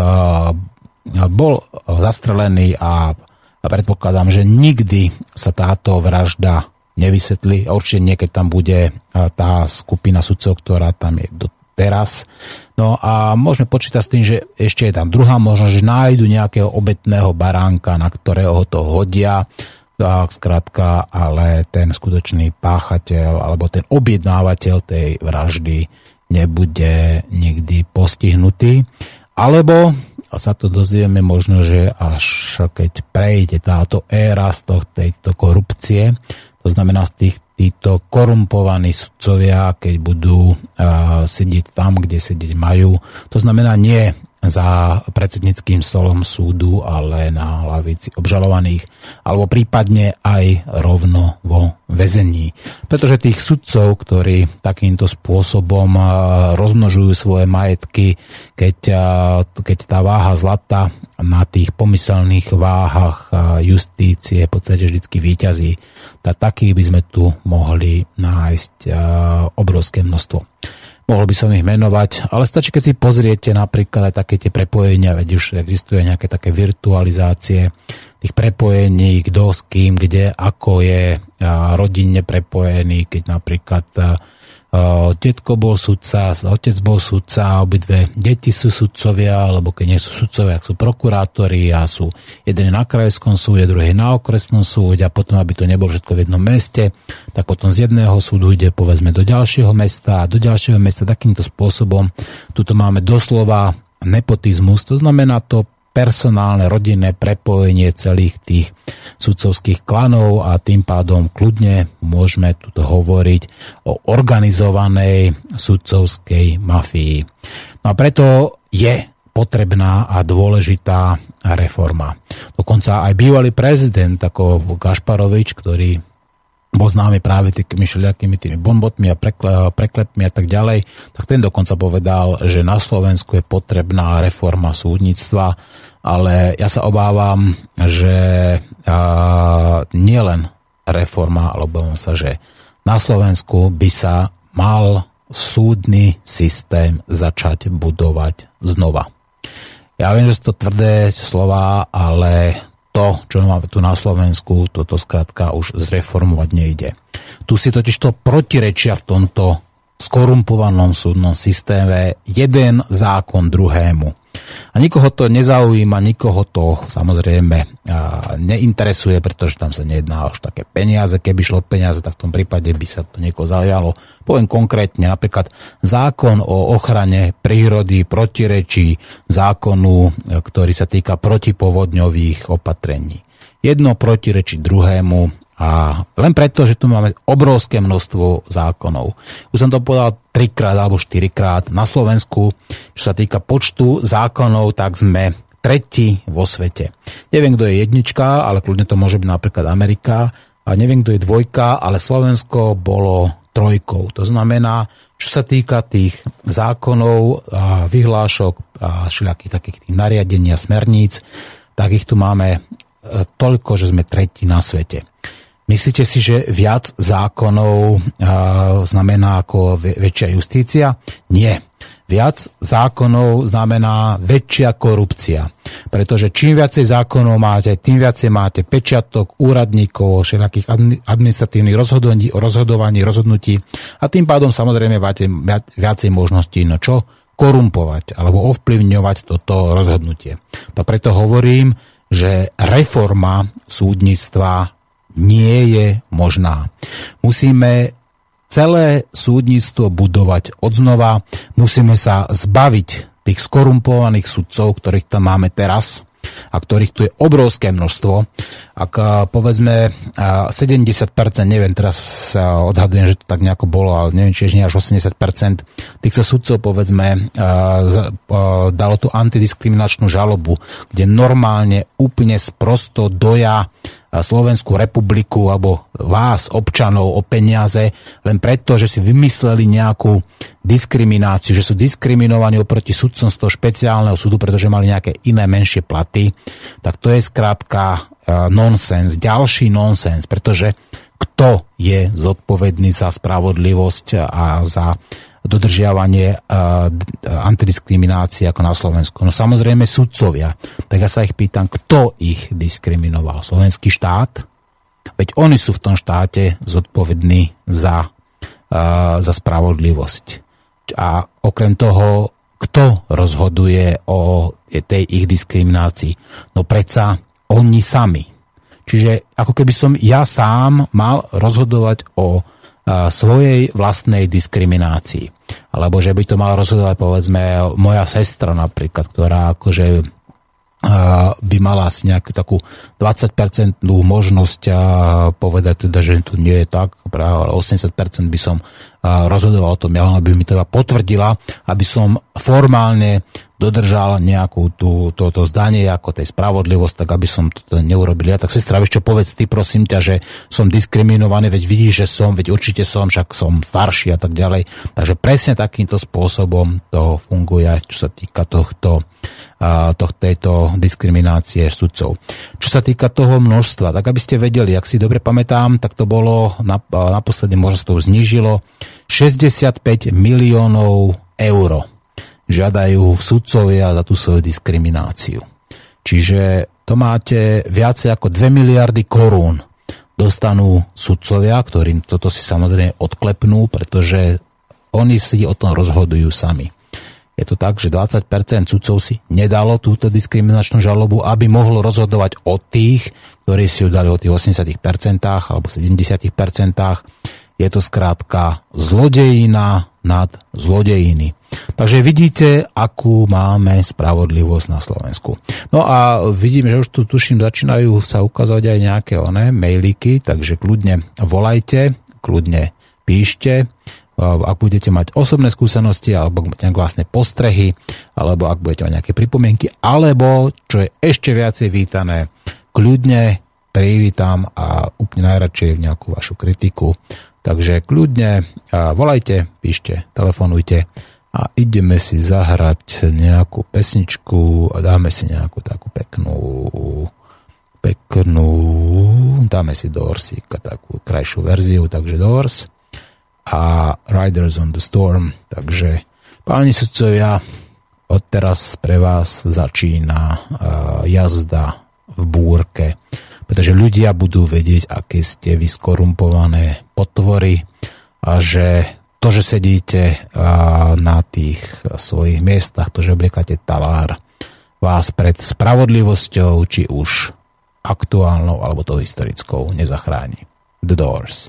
bol zastrelený a predpokladám, že nikdy sa táto vražda nevysvetlí. Určite niekedy tam bude tá skupina sudcov, ktorá tam je teraz. No a môžeme počítať s tým, že ešte je tam druhá možnosť, že nájdu nejakého obetného baránka, na ktorého to hodia. Tak skrátka, ale ten skutočný páchateľ alebo ten objednávateľ tej vraždy nebude nikdy postihnutý. Alebo sa to dozvieme možno, že až keď prejde táto éra z tejto korupcie, to znamená z tých, títo korumpovaní sudcovia, keď budú uh, sedieť tam, kde sedieť majú. To znamená nie za predsednickým stolom súdu, ale na hlavici obžalovaných, alebo prípadne aj rovno vo väzení. Pretože tých sudcov, ktorí takýmto spôsobom rozmnožujú svoje majetky, keď, keď tá váha zlata na tých pomyselných váhach justície v podstate vždy výťazí, tak takých by sme tu mohli nájsť obrovské množstvo. Mohol by som ich menovať, ale stačí, keď si pozriete napríklad aj také tie prepojenia, veď už existuje nejaké také virtualizácie tých prepojení, kto s kým, kde, ako je rodinne prepojený, keď napríklad detko bol sudca, otec bol sudca, obidve deti sú sudcovia, alebo keď nie sú sudcovia, ak sú prokurátori a sú jeden na krajskom súde, druhý na okresnom súde a potom, aby to nebolo všetko v jednom meste, tak potom z jedného súdu ide povedzme do ďalšieho mesta a do ďalšieho mesta takýmto spôsobom. Tuto máme doslova nepotizmus, to znamená to personálne rodinné prepojenie celých tých sudcovských klanov a tým pádom kľudne môžeme tu hovoriť o organizovanej sudcovskej mafii. No a preto je potrebná a dôležitá reforma. Dokonca aj bývalý prezident ako Gašparovič, ktorý bol známy práve tými všelijakými tými bombotmi a preklepmi a tak ďalej, tak ten dokonca povedal, že na Slovensku je potrebná reforma súdnictva, ale ja sa obávam, že nielen reforma, alebo sa, že na Slovensku by sa mal súdny systém začať budovať znova. Ja viem, že sú to tvrdé slova, ale to, čo máme tu na Slovensku, toto skrátka už zreformovať nejde. Tu si totiž to protirečia v tomto skorumpovanom súdnom systéme jeden zákon druhému. A nikoho to nezaujíma, nikoho to samozrejme neinteresuje, pretože tam sa nejedná až také peniaze. Keby šlo peniaze, tak v tom prípade by sa to niekoho zaujalo. Poviem konkrétne, napríklad zákon o ochrane prírody protirečí zákonu, ktorý sa týka protipovodňových opatrení. Jedno protirečí druhému A len preto, že tu máme obrovské množstvo zákonov. Už som to povedal trikrát alebo štyrikrát. Na Slovensku, čo sa týka počtu zákonov, tak sme tretí vo svete. Neviem, kto je jednička, ale kľudne to môže byť napríklad Amerika. A neviem, kto je dvojka, ale Slovensko bolo trojkou. To znamená, čo sa týka tých zákonov, a vyhlášok a všelijakých takých tých nariadení a smerníc, tak ich tu máme e, toľko, že sme tretí na svete. Myslíte si, že viac zákonov znamená ako väčšia justícia? Nie. Viac zákonov znamená väčšia korupcia. Pretože čím viacej zákonov máte, tým viacej máte pečiatok, úradníkov, všetkých administratívnych rozhodovaní, rozhodovaní, rozhodnutí a tým pádom samozrejme máte viacej možností, no čo? Korumpovať alebo ovplyvňovať toto rozhodnutie. To preto hovorím, že reforma súdnictva nie je možná. Musíme celé súdnictvo budovať odznova, musíme sa zbaviť tých skorumpovaných sudcov, ktorých tam máme teraz a ktorých tu je obrovské množstvo. Ak povedzme 70%, neviem, teraz sa odhadujem, že to tak nejako bolo, ale neviem, či nie až 80% týchto sudcov povedzme dalo tú antidiskriminačnú žalobu, kde normálne úplne sprosto doja Slovenskú republiku alebo vás, občanov, o peniaze, len preto, že si vymysleli nejakú diskrimináciu, že sú diskriminovaní oproti sudcom z toho špeciálneho súdu, pretože mali nejaké iné menšie platy, tak to je skrátka uh, nonsens, ďalší nonsens, pretože kto je zodpovedný za spravodlivosť a za dodržiavanie uh, antidiskriminácie ako na Slovensku? No samozrejme sudcovia. Tak ja sa ich pýtam, kto ich diskriminoval? Slovenský štát? Veď oni sú v tom štáte zodpovední za, uh, za spravodlivosť. A okrem toho, kto rozhoduje o tej ich diskriminácii? No predsa oni sami. Čiže ako keby som ja sám mal rozhodovať o svojej vlastnej diskriminácii. Alebo že by to mal rozhodovať povedzme moja sestra napríklad, ktorá akože by mala asi nejakú takú 20% možnosť povedať teda, že to nie je tak, ale 80% by som rozhodoval o tom, ja ona by mi teda potvrdila, aby som formálne dodržal nejakú tú, to, to zdanie ako tej spravodlivosť, tak aby som to teda neurobil. Ja tak sestra, vieš čo, povedz ty prosím ťa, že som diskriminovaný, veď vidíš, že som, veď určite som, však som starší a tak ďalej. Takže presne takýmto spôsobom to funguje, čo sa týka tohto tejto diskriminácie sudcov. Čo sa týka toho množstva, tak aby ste vedeli, ak si dobre pamätám, tak to bolo, naposledy možno to znížilo, 65 miliónov eur žiadajú sudcovia za tú svoju diskrimináciu. Čiže to máte viacej ako 2 miliardy korún dostanú sudcovia, ktorým toto si samozrejme odklepnú, pretože oni si o tom rozhodujú sami. Je to tak, že 20% sudcov si nedalo túto diskriminačnú žalobu, aby mohlo rozhodovať o tých, ktorí si ju dali o tých 80% alebo 70% je to skrátka zlodejina nad zlodejiny. Takže vidíte, akú máme spravodlivosť na Slovensku. No a vidím, že už tu tuším začínajú sa ukázať aj nejaké one mailíky, takže kľudne volajte, kľudne píšte, ak budete mať osobné skúsenosti, alebo nejaké vlastné postrehy, alebo ak budete mať nejaké pripomienky, alebo, čo je ešte viacej vítané, kľudne privítam a úplne najradšej nejakú vašu kritiku. Takže kľudne volajte, píšte, telefonujte a ideme si zahrať nejakú pesničku a dáme si nejakú takú peknú peknú dáme si Doorsika, takú krajšiu verziu, takže Doors a Riders on the Storm, takže páni sudcovia, odteraz pre vás začína jazda v búrke pretože ľudia budú vedieť, aké ste vyskorumpované potvory a že to, že sedíte na tých svojich miestach, to, že obliekate talár, vás pred spravodlivosťou, či už aktuálnou alebo to historickou, nezachráni. The Doors.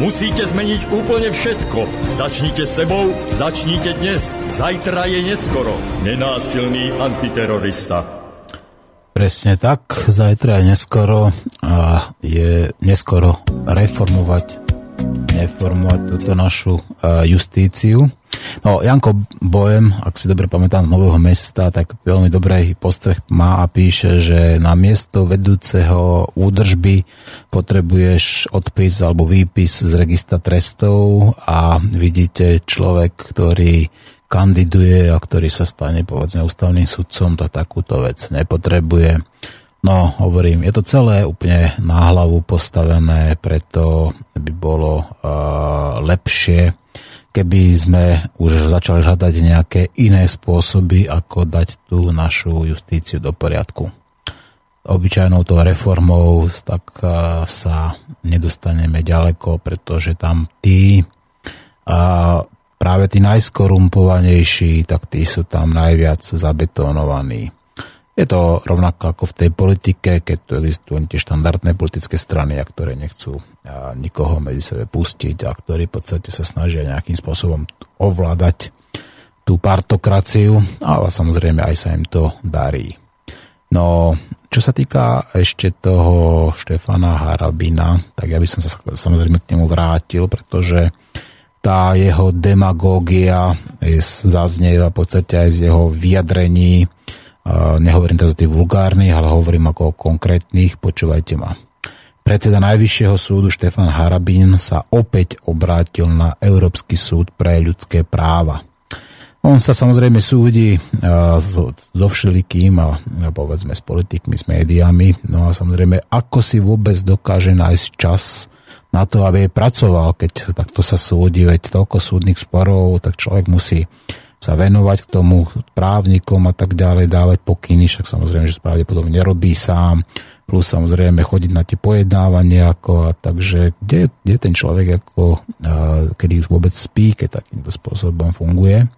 Musíte zmeniť úplne všetko. Začnite sebou, začnite dnes. Zajtra je neskoro. Nenásilný antiterorista. Presne tak, zajtra je neskoro a je neskoro reformovať, reformovať túto našu justíciu. No, Janko Bojem, ak si dobre pamätám z Nového mesta, tak veľmi dobrý postreh má a píše, že na miesto vedúceho údržby potrebuješ odpis alebo výpis z registra trestov a vidíte človek, ktorý kandiduje a ktorý sa stane povedzme ústavným sudcom, to takúto vec nepotrebuje. No, hovorím, je to celé úplne na hlavu postavené, preto by bolo uh, lepšie, keby sme už začali hľadať nejaké iné spôsoby, ako dať tú našu justíciu do poriadku. Obyčajnou tou reformou tak sa nedostaneme ďaleko, pretože tam tí uh, práve tí najskorumpovanejší, tak tí sú tam najviac zabetonovaní. Je to rovnako ako v tej politike, keď tu existujú tie štandardné politické strany, a ktoré nechcú nikoho medzi sebe pustiť a ktorí v podstate sa snažia nejakým spôsobom ovládať tú partokraciu, ale samozrejme aj sa im to darí. No, čo sa týka ešte toho Štefana Harabina, tak ja by som sa samozrejme k nemu vrátil, pretože tá jeho demagógia zaznieva v podstate aj z jeho vyjadrení. Nehovorím teraz o tých vulgárnych, ale hovorím ako o konkrétnych. Počúvajte ma. Predseda Najvyššieho súdu Štefan Harabín sa opäť obrátil na Európsky súd pre ľudské práva. On sa samozrejme súdi so, so všelikým a povedzme s politikmi, s médiami. No a samozrejme, ako si vôbec dokáže nájsť čas na to, aby pracoval, keď takto sa súdi, veď toľko súdnych sporov, tak človek musí sa venovať k tomu právnikom a tak ďalej, dávať pokyny, však samozrejme, že pravdepodobne nerobí sám, plus samozrejme chodiť na tie pojednávania, ako, a takže kde, kde ten človek ako, kedy vôbec spí, keď takýmto spôsobom funguje.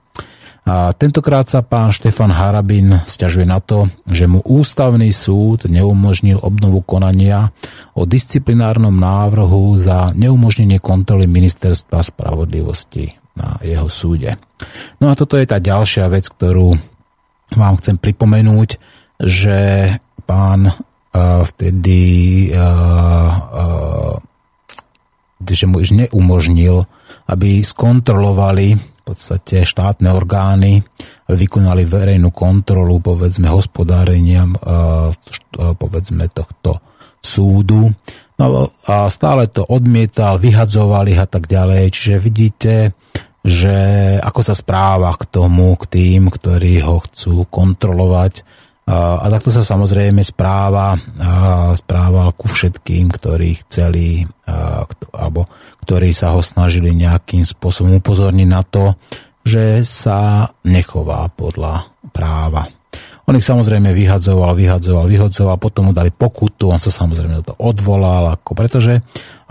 A tentokrát sa pán Štefan Harabin stiažuje na to, že mu ústavný súd neumožnil obnovu konania o disciplinárnom návrhu za neumožnenie kontroly ministerstva spravodlivosti na jeho súde. No a toto je tá ďalšia vec, ktorú vám chcem pripomenúť, že pán uh, vtedy uh, uh, že mu už neumožnil, aby skontrolovali v podstate štátne orgány vykonali verejnú kontrolu povedzme hospodárenia povedzme tohto súdu. No a stále to odmietal, vyhadzovali a tak ďalej. Čiže vidíte, že ako sa správa k tomu, k tým, ktorí ho chcú kontrolovať. A takto sa samozrejme správa, správal ku všetkým, ktorí chceli, alebo ktorí sa ho snažili nejakým spôsobom upozorniť na to, že sa nechová podľa práva. On ich samozrejme vyhadzoval, vyhadzoval, vyhadzoval, potom mu dali pokutu, on sa samozrejme to odvolal, ako pretože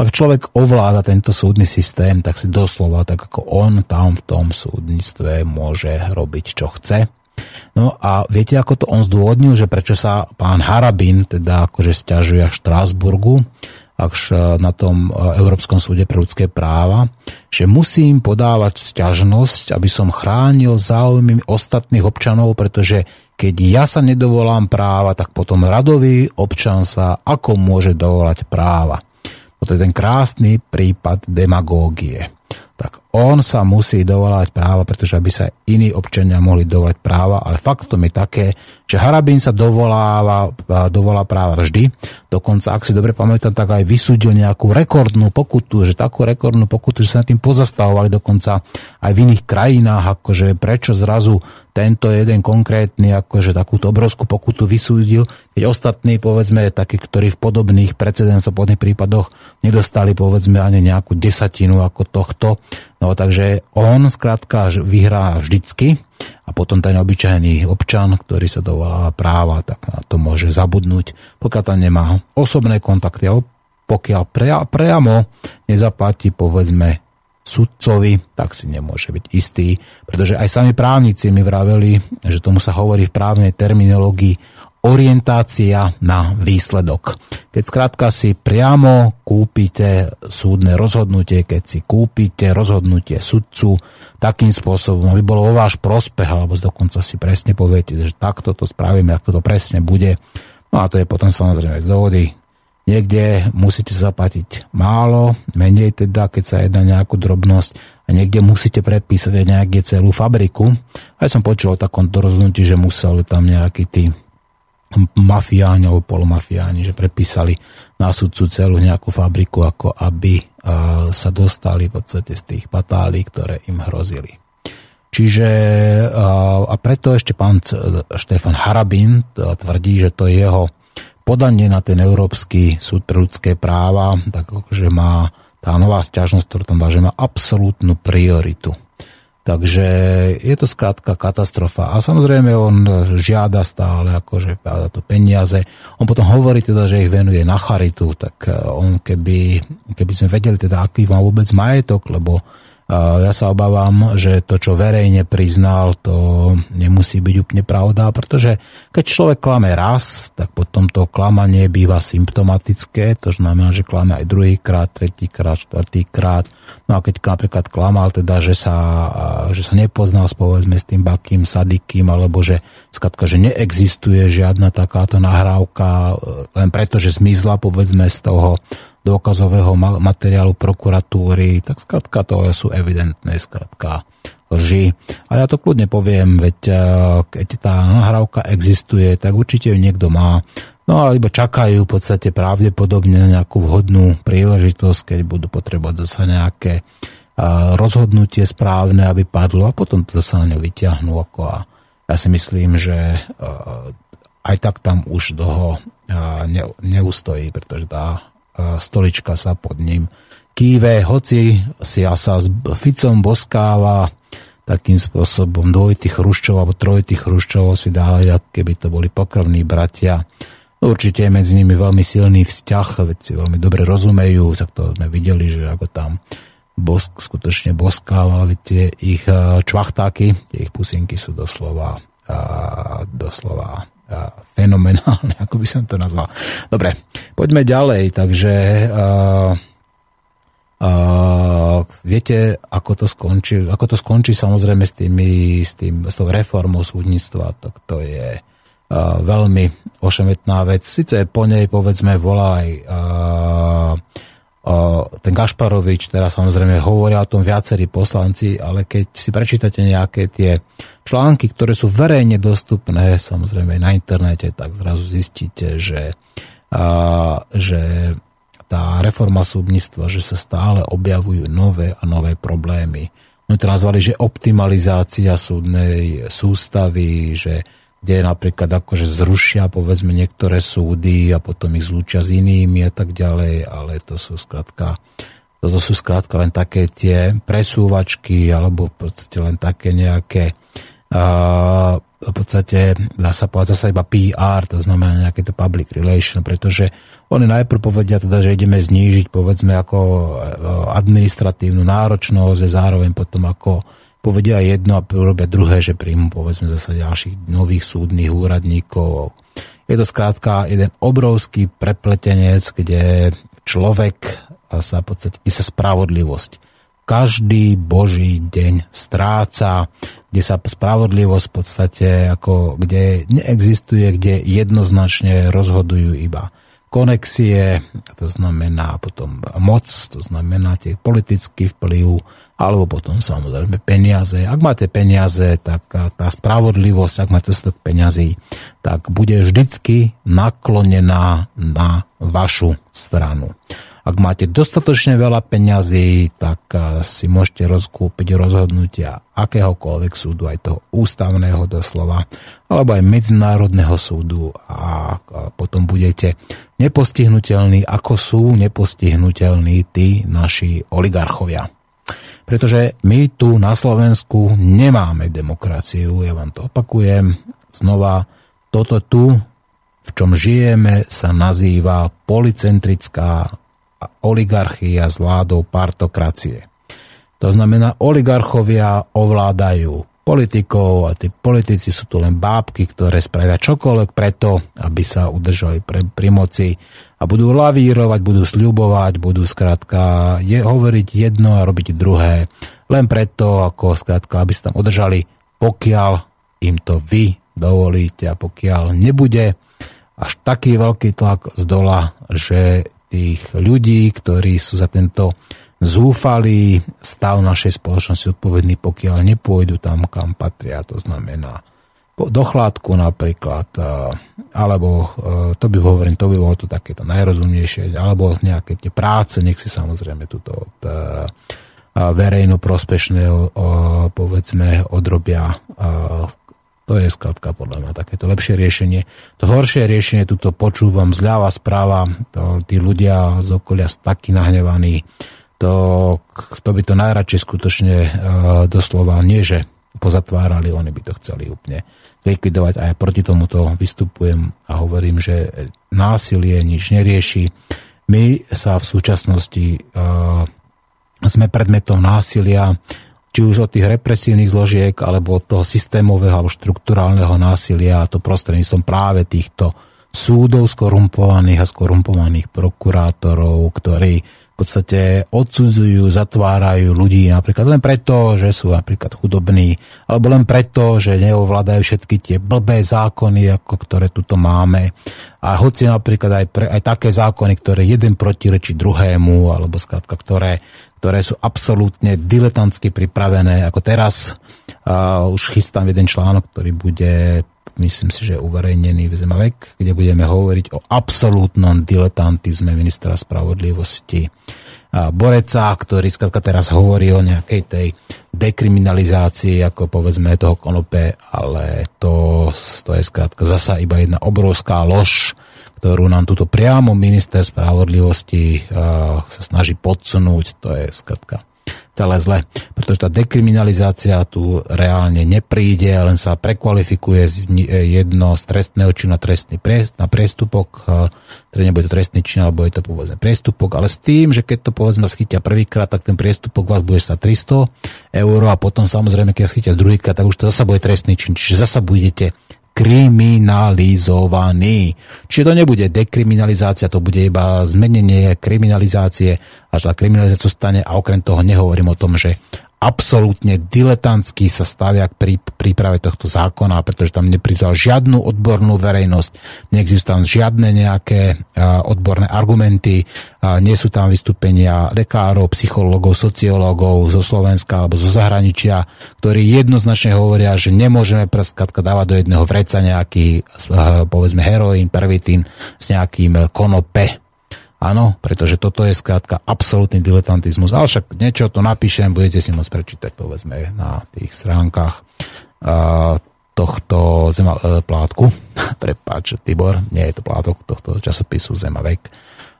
ak človek ovláda tento súdny systém, tak si doslova, tak ako on tam v tom súdnictve môže robiť, čo chce No a viete, ako to on zdôvodnil, že prečo sa pán Harabin teda akože stiažuje v Štrásburgu, až na tom e, Európskom súde pre ľudské práva, že musím podávať sťažnosť, aby som chránil záujmy ostatných občanov, pretože keď ja sa nedovolám práva, tak potom radový občan sa ako môže dovolať práva. Toto je ten krásny prípad demagógie tak on sa musí dovolať práva, pretože aby sa iní občania mohli dovolať práva, ale faktom je také, že Harabín sa dovoláva, dovolá práva vždy, dokonca, ak si dobre pamätám, tak aj vysúdil nejakú rekordnú pokutu, že takú rekordnú pokutu, že sa nad tým pozastavovali dokonca aj v iných krajinách, akože prečo zrazu tento jeden konkrétny, akože takúto obrovskú pokutu vysúdil, keď ostatní, povedzme, takí, ktorí v podobných precedensov, podobných prípadoch nedostali, povedzme, ani nejakú desatinu ako tohto. No takže on skrátka ž- vyhrá vždycky a potom ten obyčajný občan, ktorý sa dovoláva práva, tak na to môže zabudnúť, pokiaľ tam nemá osobné kontakty, alebo pokiaľ prea, priamo nezaplatí povedzme sudcovi, tak si nemôže byť istý, pretože aj sami právnici mi vraveli, že tomu sa hovorí v právnej terminológii orientácia na výsledok. Keď skrátka si priamo kúpite súdne rozhodnutie, keď si kúpite rozhodnutie sudcu takým spôsobom, aby bolo o váš prospech, alebo dokonca si presne poviete, že takto to spravíme, ako to presne bude. No a to je potom samozrejme z dohody. Niekde musíte zaplatiť málo, menej teda, keď sa jedná nejakú drobnosť a niekde musíte prepísať aj nejaké celú fabriku. Aj som počul o takom rozhodnutí, že museli tam nejaký tí mafiáni alebo polomafiáni, že prepísali na sudcu celú nejakú fabriku, ako aby sa dostali v podstate z tých patálí, ktoré im hrozili. Čiže a preto ešte pán Štefan Harabin tvrdí, že to je jeho podanie na ten Európsky súd pre ľudské práva, tak že má tá nová sťažnosť, ktorú tam dá, že má absolútnu prioritu. Takže je to skrátka katastrofa. A samozrejme on žiada stále akože to peniaze. On potom hovorí teda, že ich venuje na charitu, tak eh, on keby, keby sme vedeli teda, aký má vôbec majetok, lebo ja sa obávam, že to, čo verejne priznal, to nemusí byť úplne pravda, pretože keď človek klame raz, tak potom to klamanie býva symptomatické, to znamená, že klame aj druhýkrát, tretíkrát, štvrtýkrát. No a keď napríklad klamal teda, že sa, že sa nepoznal povedzme s tým bakým sadikým, alebo že skratka, že neexistuje žiadna takáto nahrávka, len preto, že zmizla povedzme z toho dôkazového materiálu prokuratúry, tak skrátka to sú evidentné skrátka lži. A ja to kľudne poviem, veď eh, keď tá nahrávka existuje, tak určite ju niekto má. No alebo čakajú v podstate pravdepodobne na nejakú vhodnú príležitosť, keď budú potrebovať zase nejaké eh, rozhodnutie správne, aby padlo a potom to sa na ňu vyťahnú. Ako a ja si myslím, že eh, aj tak tam už dlho neustojí, pretože tá stolička sa pod ním kýve, hoci si sa s Ficom boskáva takým spôsobom dvojitých chruščov alebo trojitých chruščov si dávajú, keby to boli pokrvní bratia. Určite je medzi nimi veľmi silný vzťah, veď veľmi dobre rozumejú, tak to sme videli, že ako tam bosk skutočne boskáva, tie ich čvachtáky, tie ich pusinky sú doslova, doslova fenomenálne, ako by som to nazval. Dobre, poďme ďalej. Takže uh, uh, viete, ako to skončí, ako to skončí samozrejme s, tými, s, tým, s tou reformou súdnictva, tak to je uh, veľmi ošemetná vec. Sice po nej povedzme volá aj uh, ten Gašparovič, teraz samozrejme hovoria o tom viacerí poslanci, ale keď si prečítate nejaké tie články, ktoré sú verejne dostupné, samozrejme na internete, tak zrazu zistíte, že, že tá reforma súdnictva, že sa stále objavujú nové a nové problémy. Oni to nazvali, že optimalizácia súdnej sústavy, že kde napríklad akože zrušia povedzme niektoré súdy a potom ich zlúčia s inými a tak ďalej, ale to sú skrátka toto sú skrátka len také tie presúvačky alebo v podstate len také nejaké uh, v podstate dá sa povedať zase iba PR, to znamená nejaké to public relation, pretože oni najprv povedia teda, že ideme znížiť povedzme ako administratívnu náročnosť a zároveň potom ako povedia jedno a urobia druhé, že príjmu povedzme zase ďalších nových súdnych úradníkov. Je to skrátka jeden obrovský prepletenec, kde človek sa v podstate, sa spravodlivosť každý boží deň stráca, kde sa spravodlivosť v podstate ako, kde neexistuje, kde jednoznačne rozhodujú iba konexie, to znamená potom moc, to znamená tie politický vplyv, alebo potom samozrejme peniaze. Ak máte peniaze, tak tá spravodlivosť, ak máte dostatok peniazy, tak bude vždycky naklonená na vašu stranu. Ak máte dostatočne veľa peňazí, tak si môžete rozkúpiť rozhodnutia akéhokoľvek súdu, aj toho ústavného doslova, alebo aj medzinárodného súdu a potom budete nepostihnutelní, ako sú nepostihnutelní tí naši oligarchovia. Pretože my tu na Slovensku nemáme demokraciu, ja vám to opakujem znova, toto tu, v čom žijeme, sa nazýva policentrická oligarchia s vládou partokracie. To znamená, oligarchovia ovládajú politikov a tí politici sú tu len bábky, ktoré spravia čokoľvek preto, aby sa udržali pre, pri moci a budú lavírovať, budú sľubovať, budú skrátka je, hovoriť jedno a robiť druhé, len preto, ako skrátka, aby sa tam udržali, pokiaľ im to vy dovolíte a pokiaľ nebude až taký veľký tlak z dola, že tých ľudí, ktorí sú za tento zúfalý stav našej spoločnosti odpovedný, pokiaľ nepôjdu tam, kam patria. To znamená do chládku napríklad, alebo to by hovorím, to by bolo to takéto najrozumnejšie, alebo nejaké tie práce, nech si samozrejme túto od verejno prospešného povedzme odrobia to je skladka podľa mňa takéto lepšie riešenie. To horšie riešenie, tuto počúvam zľava, správa, to, tí ľudia z okolia sú takí nahnevaní, to, kto by to najradšej skutočne uh, doslova nie, že pozatvárali, oni by to chceli úplne likvidovať a ja proti tomuto vystupujem a hovorím, že násilie nič nerieši. My sa v súčasnosti uh, sme predmetom násilia, či už od tých represívnych zložiek, alebo od toho systémového alebo štruktúrálneho násilia, a to prostredníctvom práve týchto súdov skorumpovaných a skorumpovaných prokurátorov, ktorí podstate odsudzujú, zatvárajú ľudí napríklad len preto, že sú napríklad chudobní, alebo len preto, že neovládajú všetky tie blbé zákony, ako ktoré tuto máme. A hoci napríklad aj, pre, aj také zákony, ktoré jeden protirečí druhému, alebo skrátka, ktoré, ktoré sú absolútne diletantsky pripravené, ako teraz. Uh, už chystám jeden článok, ktorý bude myslím si, že uverejnený v Zemavek, kde budeme hovoriť o absolútnom diletantizme ministra spravodlivosti Boreca, ktorý skladka teraz hovorí o nejakej tej dekriminalizácii, ako povedzme toho konope, ale to, to je skrátka zasa iba jedna obrovská lož, ktorú nám túto priamo minister spravodlivosti uh, sa snaží podsunúť. To je skrátka celé zle, pretože tá dekriminalizácia tu reálne nepríde, len sa prekvalifikuje z jedno z trestného činu na trestný priest, na priestupok, ktorý nebude to trestný čin, alebo je to povedzme priestupok, ale s tým, že keď to povedzme schytia prvýkrát, tak ten priestupok vás bude sa 300 eur a potom samozrejme, keď schytia druhýkrát, tak už to zasa bude trestný čin, čiže zasa budete kriminalizovaný. Čiže to nebude dekriminalizácia, to bude iba zmenenie kriminalizácie, až tá kriminalizácia stane a okrem toho nehovorím o tom, že absolútne diletantsky sa stavia k prí, príprave tohto zákona, pretože tam neprizval žiadnu odbornú verejnosť, neexistujú tam žiadne nejaké a, odborné argumenty, a, nie sú tam vystúpenia lekárov, psychológov, sociológov zo Slovenska alebo zo zahraničia, ktorí jednoznačne hovoria, že nemôžeme prskatka dávať do jedného vreca nejaký, a, povedzme, heroín, pervitín s nejakým konope Áno, pretože toto je skrátka absolútny diletantizmus. Ale však niečo to napíšem, budete si môcť prečítať, povedzme, na tých stránkach tohto zema, uh, plátku. Prepáč, Tibor, nie je to plátok tohto časopisu Zemavek.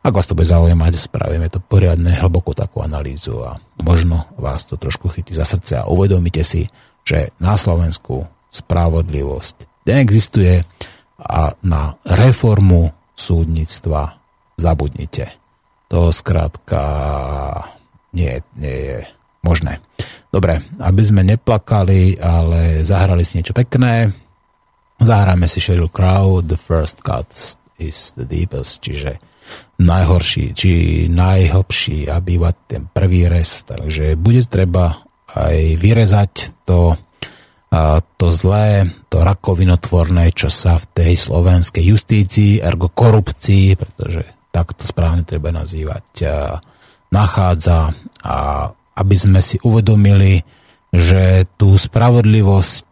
Ak vás to bude zaujímať, spravíme to poriadne, hlbokú takú analýzu a možno vás to trošku chytí za srdce a uvedomíte si, že na Slovensku spravodlivosť neexistuje a na reformu súdnictva zabudnite. To skrátka nie, nie je možné. Dobre, aby sme neplakali, ale zahrali si niečo pekné. Zahráme si Sheryl Crow, The First Cut is the Deepest, čiže najhorší, či najhlbší a býva ten prvý rez, takže bude treba aj vyrezať to, a to zlé, to rakovinotvorné, čo sa v tej slovenskej justícii, ergo korupcii, pretože tak to správne treba nazývať, nachádza a aby sme si uvedomili, že tú spravodlivosť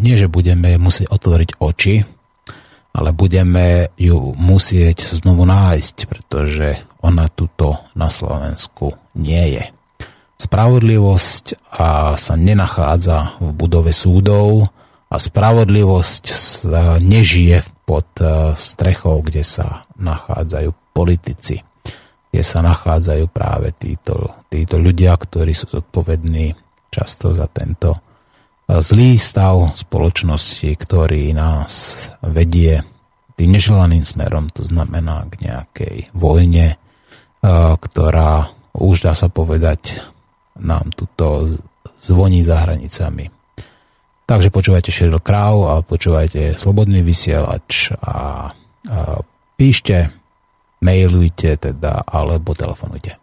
nie, že budeme musieť otvoriť oči, ale budeme ju musieť znovu nájsť, pretože ona tuto na Slovensku nie je. Spravodlivosť sa nenachádza v budove súdov a spravodlivosť nežije pod strechou, kde sa nachádzajú politici. kde sa nachádzajú práve títo, títo ľudia, ktorí sú zodpovední často za tento zlý stav spoločnosti, ktorý nás vedie tým neželaným smerom, to znamená k nejakej vojne, ktorá už dá sa povedať nám tuto zvoní za hranicami. Takže počúvajte Sheryl Crow a počúvajte Slobodný vysielač a, a píšte, mailujte teda alebo telefonujte.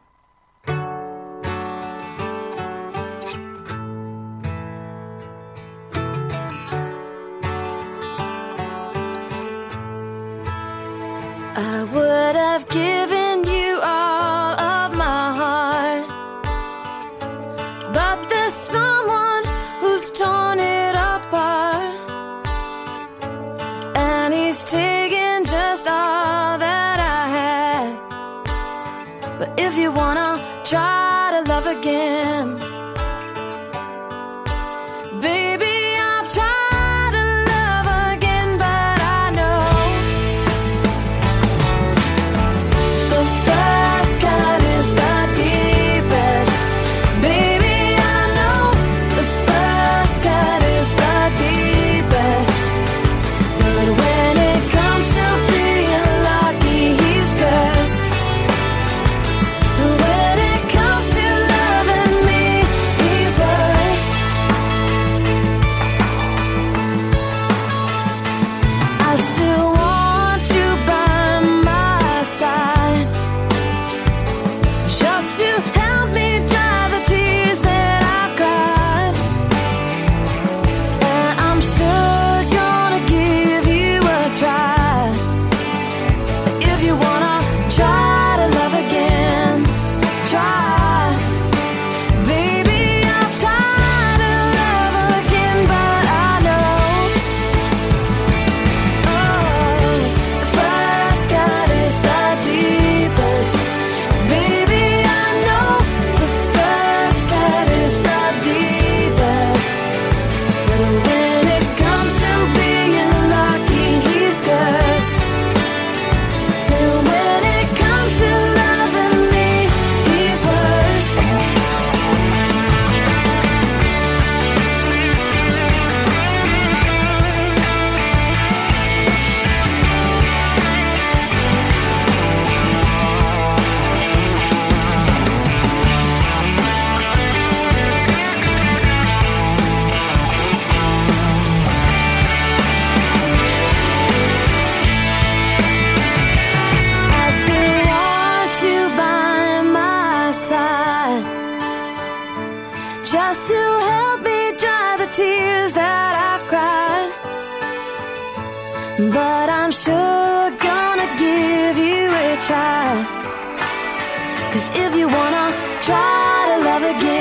Just to help me dry the tears that I've cried. But I'm sure gonna give you a try. Cause if you wanna try to love again,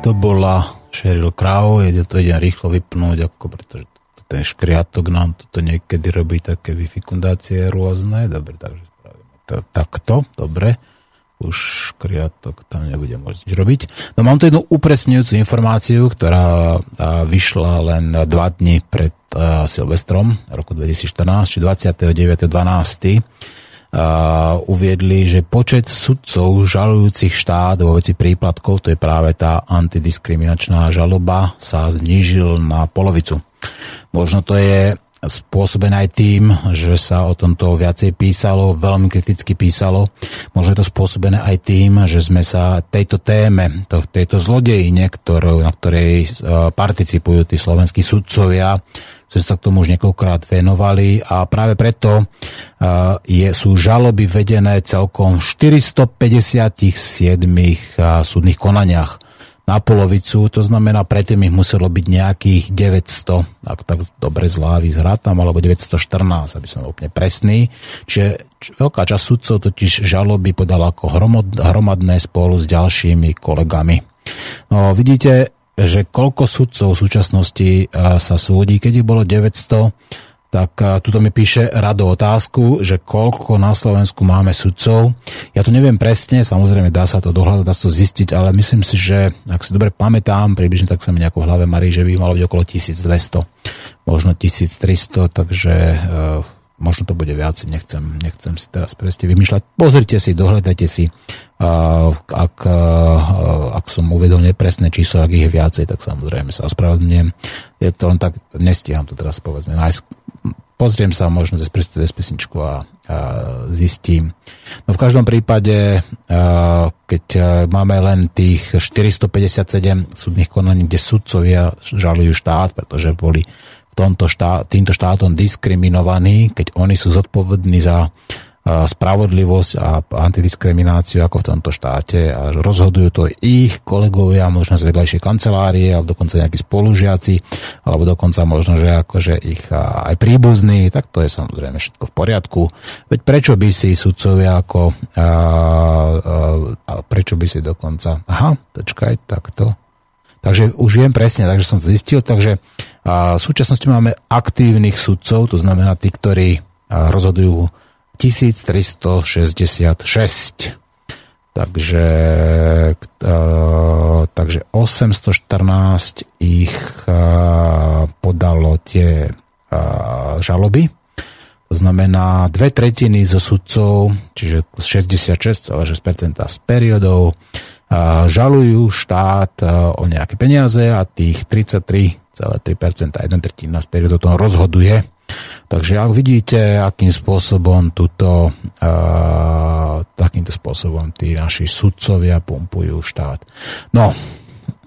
to bola Sheryl Crow, ide to ide rýchlo vypnúť, ako pretože ten škriatok nám toto niekedy robí také vyfikundácie rôzne. Dobre, takže spravíme to takto, dobre. Už škriatok tam nebude môcť nič robiť. No mám tu jednu upresňujúcu informáciu, ktorá vyšla len dva dni pred Silvestrom roku 2014, či 29.12 a uviedli, že počet sudcov žalujúcich štát vo veci príplatkov, to je práve tá antidiskriminačná žaloba, sa znížil na polovicu. Možno to je spôsobené aj tým, že sa o tomto viacej písalo, veľmi kriticky písalo. Možno je to spôsobené aj tým, že sme sa tejto téme, to, tejto zlodejine, ktorú, na ktorej uh, participujú tí slovenskí sudcovia, sme sa k tomu už niekoľkokrát venovali a práve preto uh, je, sú žaloby vedené celkom v 457 uh, súdnych konaniach na polovicu, to znamená, predtým ich muselo byť nejakých 900, ak tak dobre zlávy zhrátam, alebo 914, aby som úplne presný. Čiže veľká časť sudcov totiž žaloby podala ako hromad, hromadné spolu s ďalšími kolegami. No, vidíte, že koľko sudcov v súčasnosti sa súdi, keď ich bolo 900, tak tuto mi píše Rado otázku, že koľko na Slovensku máme sudcov. Ja to neviem presne, samozrejme dá sa to dohľadať, dá sa to zistiť, ale myslím si, že ak si dobre pamätám, približne tak sa mi nejako v hlave marí, že by malo byť okolo 1200, možno 1300, takže uh, možno to bude viac, nechcem, nechcem si teraz presne vymýšľať. Pozrite si, dohľadajte si, ak, ak som uvedol nepresné číslo, ak ich je viacej, tak samozrejme sa ospravedlňujem. Je to len tak, nestíham to teraz povedzme nájsť. Pozriem sa možno cez cez pesničku a, a zistím. No v každom prípade, keď máme len tých 457 súdnych konaní, kde sudcovia žalujú štát, pretože boli tomto štát, týmto štátom diskriminovaní, keď oni sú zodpovední za spravodlivosť a antidiskrimináciu ako v tomto štáte. A rozhodujú to ich kolegovia, možno z vedľajšej kancelárie, alebo dokonca nejakí spolužiaci, alebo dokonca možno, že akože ich aj príbuzní, tak to je samozrejme všetko v poriadku. Veď prečo by si sudcovia ako a, a, a prečo by si dokonca? Aha, počkaj, takto. Takže už viem presne, takže som to zistil, takže v súčasnosti máme aktívnych sudcov, to znamená tí, ktorí rozhodujú 1366. Takže, takže 814 ich podalo tie žaloby. To znamená dve tretiny zo sudcov, čiže 66,6% s periodou, žalujú štát o nejaké peniaze a tých 33,3%, jedna tretina z periodu toho rozhoduje. Takže ak vidíte, akým spôsobom tuto, uh, takýmto spôsobom tí naši sudcovia pumpujú štát. No,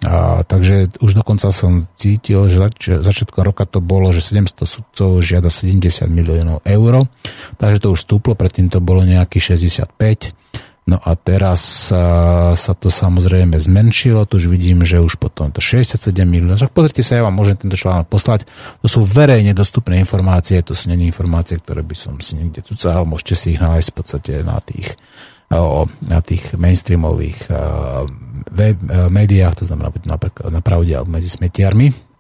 a, takže už dokonca som cítil, že zač- začiatkom roka to bolo, že 700 sudcov žiada 70 miliónov eur, takže to už stúplo, predtým to bolo nejakých 65 No a teraz sa, to samozrejme zmenšilo, tu už vidím, že už potom to 67 miliónov. Tak pozrite sa, ja vám môžem tento článok poslať. To sú verejne dostupné informácie, to sú není informácie, ktoré by som si niekde cucal, môžete si ich nájsť v podstate na tých, na tých mainstreamových médiách, to znamená napríklad na pravde alebo medzi smetiarmi.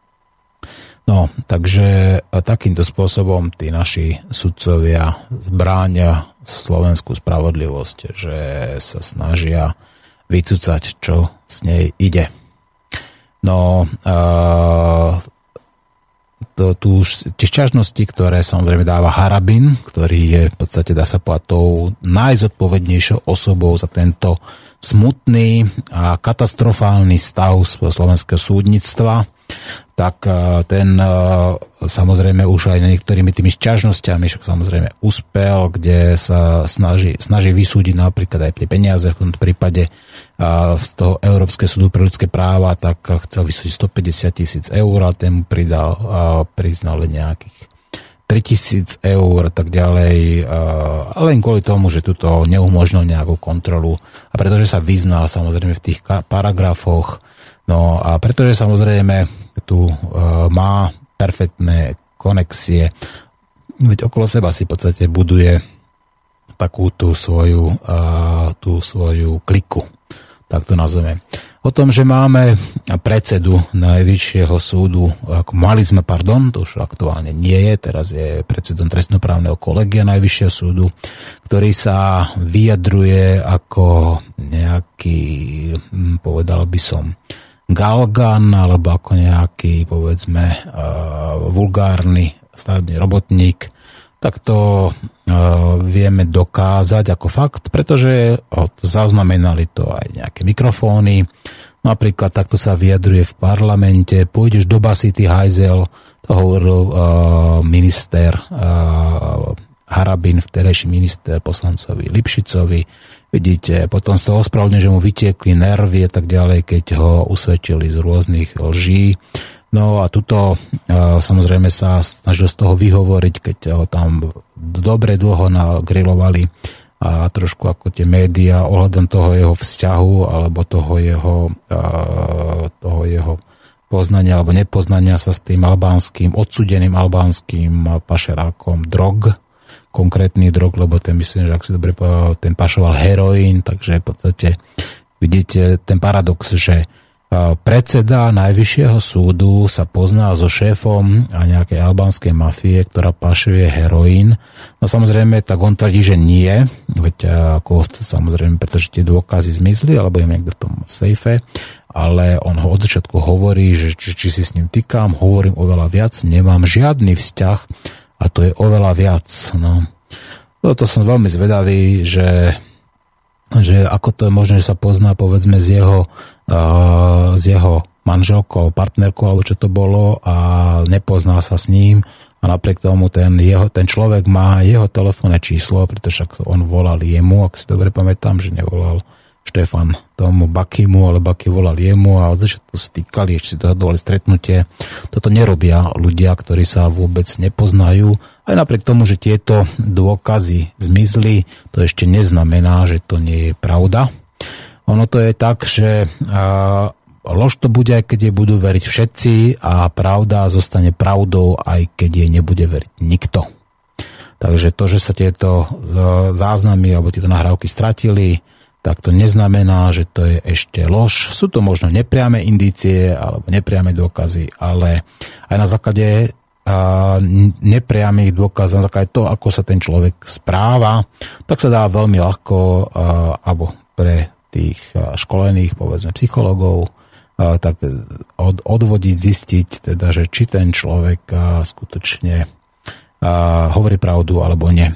No, takže takýmto spôsobom tí naši sudcovia zbráňa slovenskú spravodlivosť, že sa snažia vycúcať, čo z nej ide. No, to, tu už tie šťažnosti, ktoré samozrejme dáva Harabin, ktorý je v podstate, dá sa povedať, tou najzodpovednejšou osobou za tento smutný a katastrofálny stav slovenského súdnictva, tak e, ten e, samozrejme už aj niektorými tými šťažnosťami však samozrejme uspel, kde sa snaží, snaží vysúdiť napríklad aj tie peniaze, v tomto prípade e, z toho Európskeho súdu pre ľudské práva, tak chcel vysúdiť 150 tisíc eur a ten pridal, priznal nejakých 3000 eur a tak ďalej, len kvôli tomu, že tuto neumožnil nejakú kontrolu. A pretože sa vyznal samozrejme v tých paragrafoch, no a pretože samozrejme tu uh, má perfektné konexie, veď okolo seba si v podstate buduje takú tú svoju, uh, tú svoju kliku, tak to nazveme. O tom, že máme predsedu Najvyššieho súdu, ako mali sme, pardon, to už aktuálne nie je, teraz je predsedom trestnoprávneho kolegia Najvyššieho súdu, ktorý sa vyjadruje ako nejaký, hm, povedal by som, galgan alebo ako nejaký, povedzme, uh, vulgárny stavebný robotník, tak to uh, vieme dokázať ako fakt, pretože zaznamenali to aj nejaké mikrofóny, Napríklad takto sa vyjadruje v parlamente, pôjdeš do basy, ty hajzel, to hovoril uh, minister uh, Harabin, vterejší minister poslancovi Lipšicovi. Vidíte, potom z toho ospravedlne, že mu vytiekli nervy a tak ďalej, keď ho usvedčili z rôznych lží. No a tuto uh, samozrejme sa snažil z toho vyhovoriť, keď ho tam dobre dlho nagrilovali a trošku ako tie médiá ohľadom toho jeho vzťahu alebo toho jeho, toho jeho poznania alebo nepoznania sa s tým albánskym, odsudeným albánskym pašerákom drog, konkrétny drog, lebo ten myslím, že ak si dobre povedal, ten pašoval heroín, takže v podstate vidíte ten paradox, že predseda Najvyššieho súdu sa pozná so šéfom a nejakej albánskej mafie, ktorá pašuje heroín. No samozrejme, tak on tvrdí, že nie, veď ako samozrejme, pretože tie dôkazy zmizli, alebo je niekde v tom sejfe, ale on ho od začiatku hovorí, že či, či si s ním týkam, hovorím oveľa viac, nemám žiadny vzťah a to je oveľa viac. No. To som veľmi zvedavý, že že ako to je možné, že sa pozná povedzme z jeho, uh, z jeho manželkou, partnerkou alebo čo to bolo a nepozná sa s ním a napriek tomu ten, jeho, ten človek má jeho telefónne číslo, pretože on volal jemu, ak si dobre pamätám, že nevolal Štefan tomu Bakimu, ale Baky volal jemu a od začiatku stýkali, ešte si dohadovali stretnutie. Toto nerobia ľudia, ktorí sa vôbec nepoznajú. Aj napriek tomu, že tieto dôkazy zmizli, to ešte neznamená, že to nie je pravda. Ono to je tak, že lož to bude, aj keď jej budú veriť všetci a pravda zostane pravdou, aj keď jej nebude veriť nikto. Takže to, že sa tieto záznamy alebo tieto nahrávky stratili, tak to neznamená, že to je ešte lož. Sú to možno nepriame indície alebo nepriame dôkazy, ale aj na základe nepriamých dôkazov, na základe toho, ako sa ten človek správa, tak sa dá veľmi ľahko, alebo pre tých školených, povedzme, psychologov, tak odvodiť, zistiť, teda, že či ten človek skutočne hovorí pravdu alebo nie.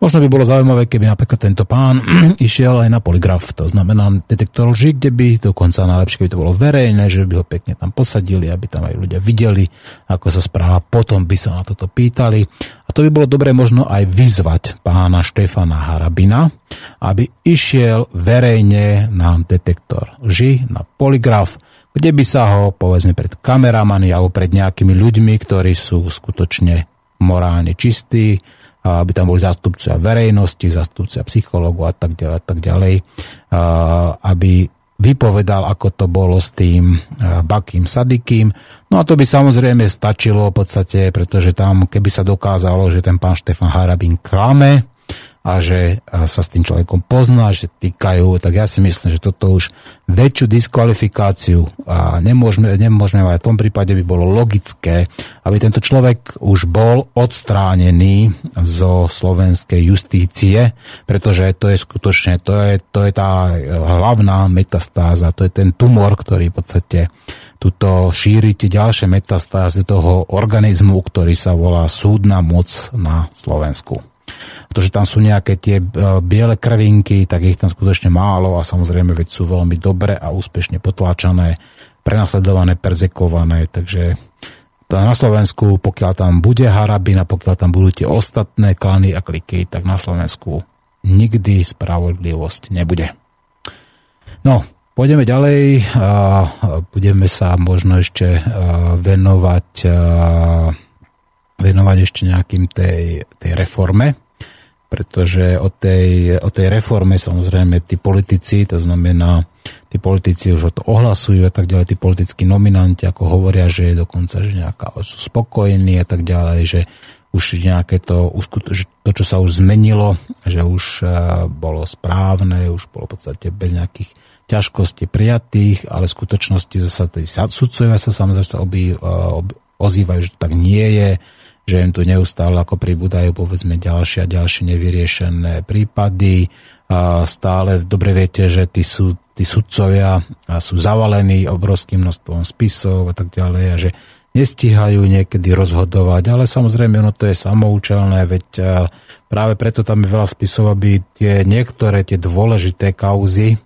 Možno by bolo zaujímavé, keby napríklad tento pán išiel aj na poligraf, to znamená detektor lži, kde by dokonca najlepšie, keby to bolo verejné, že by ho pekne tam posadili, aby tam aj ľudia videli, ako sa správa, potom by sa na toto pýtali. A to by bolo dobre možno aj vyzvať pána Štefana Harabina, aby išiel verejne na detektor lži, na poligraf, kde by sa ho, povedzme, pred kameramany alebo pred nejakými ľuďmi, ktorí sú skutočne morálne čistý, aby tam boli zástupcovia verejnosti, zástupcovia psychológov a tak ďalej, a tak ďalej, aby vypovedal, ako to bolo s tým Bakým Sadikým. No a to by samozrejme stačilo v podstate, pretože tam, keby sa dokázalo, že ten pán Štefan Harabín klame, a že sa s tým človekom pozná, že týkajú, tak ja si myslím, že toto už väčšiu diskvalifikáciu a nemôžeme, nemôžeme mať. V tom prípade by bolo logické, aby tento človek už bol odstránený zo slovenskej justície, pretože to je skutočne, to je, to je tá hlavná metastáza, to je ten tumor, ktorý v podstate tuto šíri tie ďalšie metastázy toho organizmu, ktorý sa volá súdna moc na Slovensku pretože tam sú nejaké tie e, biele krvinky, tak ich tam skutočne málo a samozrejme veď sú veľmi dobre a úspešne potláčané, prenasledované, perzekované, takže na Slovensku, pokiaľ tam bude Harabina, pokiaľ tam budú tie ostatné klany a kliky, tak na Slovensku nikdy spravodlivosť nebude. No, pôjdeme ďalej a budeme sa možno ešte venovať venovať ešte nejakým tej, tej reforme pretože o tej, o tej reforme samozrejme tí politici, to znamená, tí politici už o to ohlasujú a tak ďalej, tí politickí nominanti, ako hovoria, že je dokonca, že nejaká, sú spokojní a tak ďalej, že už nejaké to, to, čo sa už zmenilo, že už e, bolo správne, už bolo v podstate bez nejakých ťažkostí prijatých, ale v skutočnosti zase tí sudcovia sa samozrejme sa oby, e, oby, ozývajú, že to tak nie je, že im tu neustále ako pribúdajú povedzme ďalšie a ďalšie nevyriešené prípady. A stále dobre viete, že tí, sú, tí sudcovia sú zavalení obrovským množstvom spisov a tak ďalej a že nestíhajú niekedy rozhodovať, ale samozrejme ono to je samoučelné, veď práve preto tam je veľa spisov, aby tie niektoré tie dôležité kauzy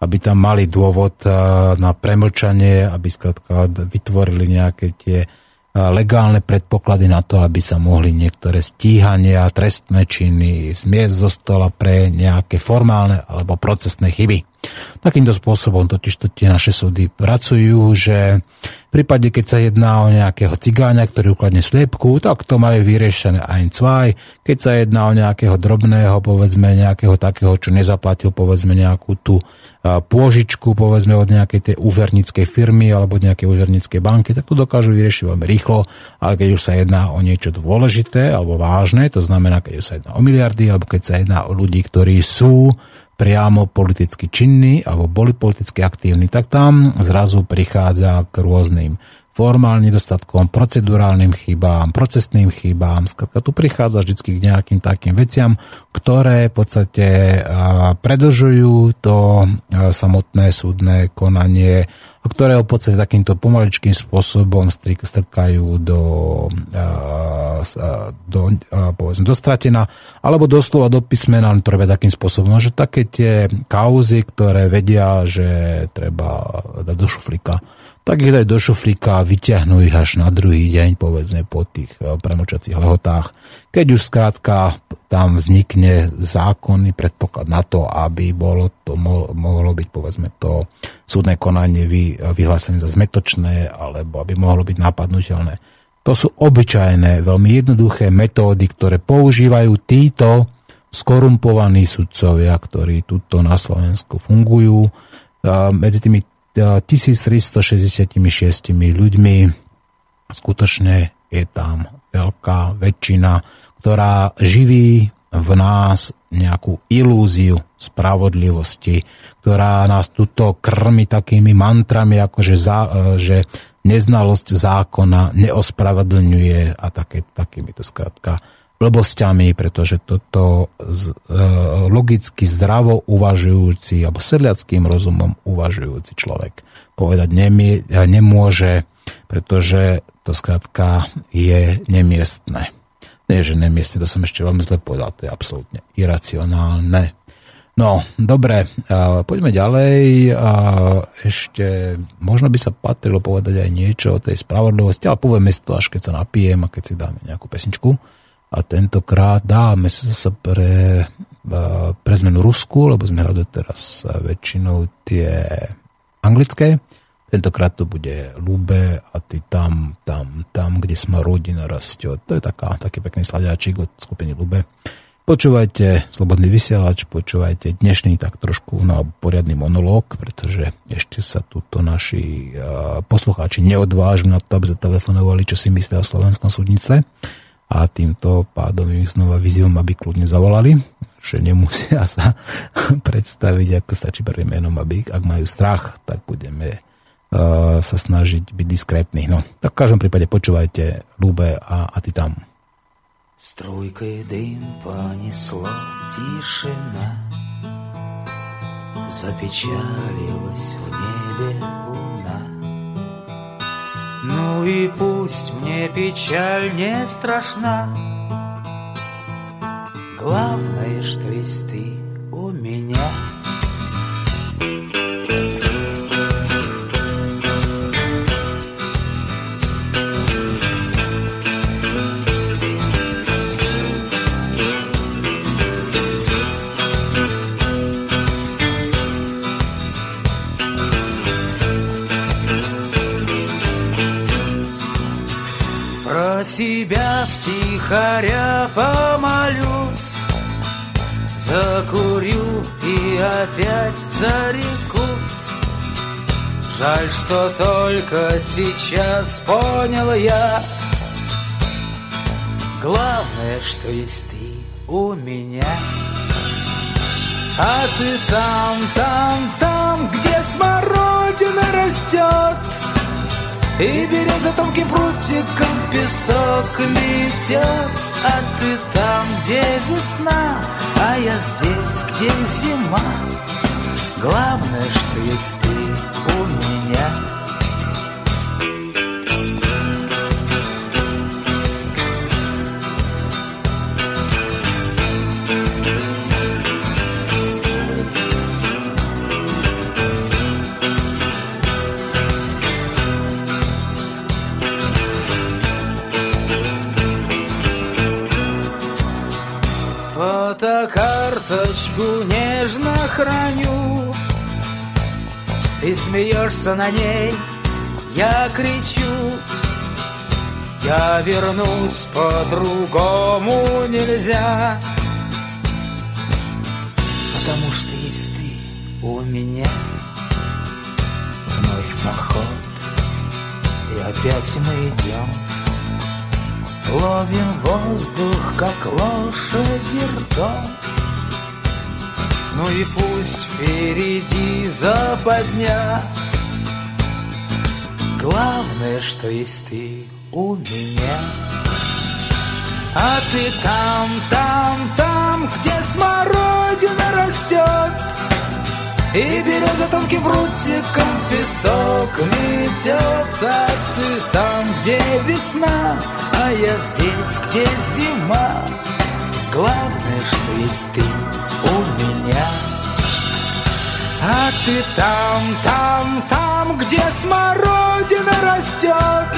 aby tam mali dôvod na premlčanie, aby skrátka vytvorili nejaké tie legálne predpoklady na to, aby sa mohli niektoré stíhania, trestné činy zmiesť zo stola pre nejaké formálne alebo procesné chyby. Takýmto spôsobom totiž to tie naše súdy pracujú, že v prípade, keď sa jedná o nejakého cigáňa, ktorý ukladne sliepku, tak to majú vyriešené aj cvaj. Keď sa jedná o nejakého drobného, povedzme nejakého takého, čo nezaplatil, povedzme nejakú tú pôžičku, povedzme od nejakej tej úvernickej firmy alebo od nejakej úvernickej banky, tak to dokážu vyriešiť veľmi rýchlo, ale keď už sa jedná o niečo dôležité alebo vážne, to znamená, keď už sa jedná o miliardy alebo keď sa jedná o ľudí, ktorí sú priamo politicky činní alebo boli politicky aktívni, tak tam zrazu prichádza k rôznym formálnym nedostatkom, procedurálnym chybám, procesným chybám. Skladka tu prichádza vždy k nejakým takým veciam, ktoré v podstate predlžujú to samotné súdne konanie a ktoré v podstate takýmto pomaličkým spôsobom strkajú do, do, povedzme, do stratená, alebo doslova do písmena, ktoré takým spôsobom, že také tie kauzy, ktoré vedia, že treba dať do šuflíka, tak ich daj do šuflíka a vyťahnú ich až na druhý deň, povedzme po tých eh, premočacích lehotách. Keď už skrátka tam vznikne zákonný predpoklad na to, aby bolo to, mohlo byť povedzme to súdne konanie vy, vyhlásené za zmetočné alebo aby mohlo byť napadnutelné. To sú obyčajné, veľmi jednoduché metódy, ktoré používajú títo skorumpovaní sudcovia, ktorí tuto na Slovensku fungujú. Medzi tými 1366 ľuďmi. Skutočne je tam veľká väčšina, ktorá živí v nás nejakú ilúziu spravodlivosti, ktorá nás tuto krmi takými mantrami, ako že, za, že neznalosť zákona neospravedlňuje a také, takými to skrátka blbosťami, pretože toto z, e, logicky zdravo uvažujúci alebo sedliackým rozumom uvažujúci človek povedať nemie, nemôže, pretože to skrátka je nemiestné. Nie, že nemiestne, to som ešte veľmi zle povedal, to je absolútne iracionálne. No, dobre, poďme ďalej. Ešte možno by sa patrilo povedať aj niečo o tej spravodlivosti, ale povieme si to až keď sa napijem a keď si dáme nejakú pesničku a tentokrát dáme sa zase pre, pre zmenu Rusku, lebo sme hľadali teraz väčšinou tie anglické. Tentokrát to bude Lube a ty tam, tam, tam, kde sme rodina rastie. To je taká, taký pekný sladiačik od skupiny Lube. Počúvajte Slobodný vysielač, počúvajte dnešný tak trošku no, poriadny monológ, pretože ešte sa tuto naši uh, poslucháči neodvážu na to, aby zatelefonovali, čo si myslia o slovenskom súdnice a týmto pádom ich znova vyzývam, aby kľudne zavolali, že nemusia sa predstaviť, ako stačí prvým menom, aby ak majú strach, tak budeme uh, sa snažiť byť diskrétni. No, tak v každom prípade počúvajte Lube a, a ty tam. Струйкой дым понесло тишина Запечалилась в небе Ну и пусть мне печаль не страшна. Главное, что есть ты у меня себя втихаря помолюсь. Закурю и опять зарекусь. Жаль, что только сейчас понял я. Главное, что есть ты у меня. А ты там, там, там, где смородина растет. И береза тонким прутиком песок метет А ты там, где весна, а я здесь, где зима. Главное, что есть ты у меня фотокарточку нежно храню. Ты смеешься на ней, я кричу. Я вернусь, по-другому нельзя. Потому что есть ты у меня. Вновь поход И опять мы идем Ловим воздух, как лошади ртом. Ну и пусть впереди западня. Главное, что есть ты у меня. А ты там, там, там, где смородина растет. И береза тонким прутиком песок метет. А ты там, где весна, а я здесь, где зима Главное, что есть ты у меня. А ты там, там, там, где смородина растет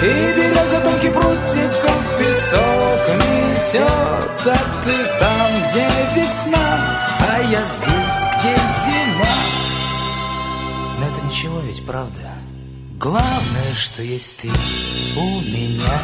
И береза тонкий прутиком песок метет А ты там, где весна, а я здесь, где зима. Но это ничего ведь, правда? Главное, что есть ты у меня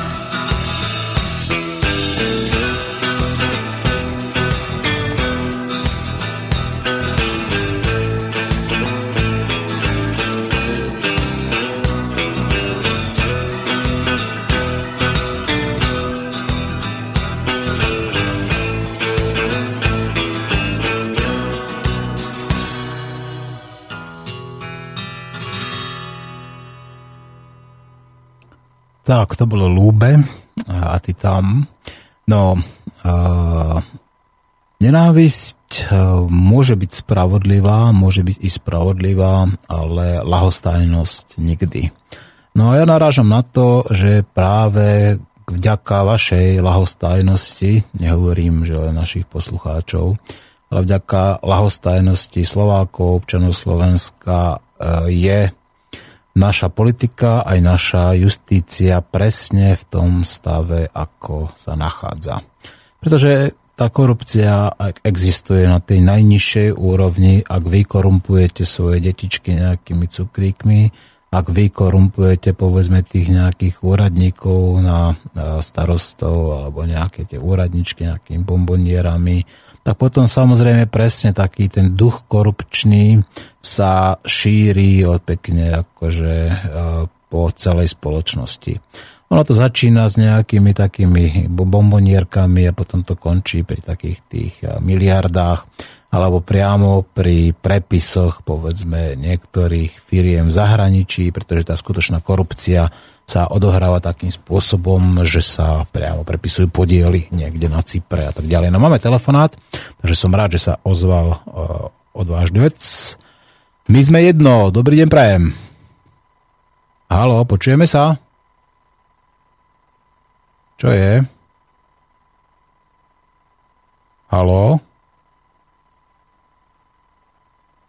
Tak, to bolo Lúbe a ty tam. No, uh, nenávisť uh, môže byť spravodlivá, môže byť i spravodlivá, ale lahostajnosť nikdy. No a ja narážam na to, že práve vďaka vašej lahostajnosti, nehovorím, že len našich poslucháčov, ale vďaka lahostajnosti Slovákov, občanov Slovenska je naša politika aj naša justícia presne v tom stave, ako sa nachádza. Pretože tá korupcia ak existuje na tej najnižšej úrovni, ak vy korumpujete svoje detičky nejakými cukríkmi, ak vy korumpujete povedzme tých nejakých úradníkov na starostov alebo nejaké tie úradničky nejakými bombonierami, tak potom samozrejme presne taký ten duch korupčný sa šíri od pekne akože e, po celej spoločnosti. Ono to začína s nejakými takými bombonierkami a potom to končí pri takých tých e, miliardách alebo priamo pri prepisoch povedzme niektorých firiem v zahraničí, pretože tá skutočná korupcia sa odohráva takým spôsobom, že sa priamo prepisujú podiely niekde na Cypre a tak ďalej. No máme telefonát, takže som rád, že sa ozval uh, odvážny vec. My sme jedno, dobrý deň prajem. Halo, počujeme sa? Čo je? Halo?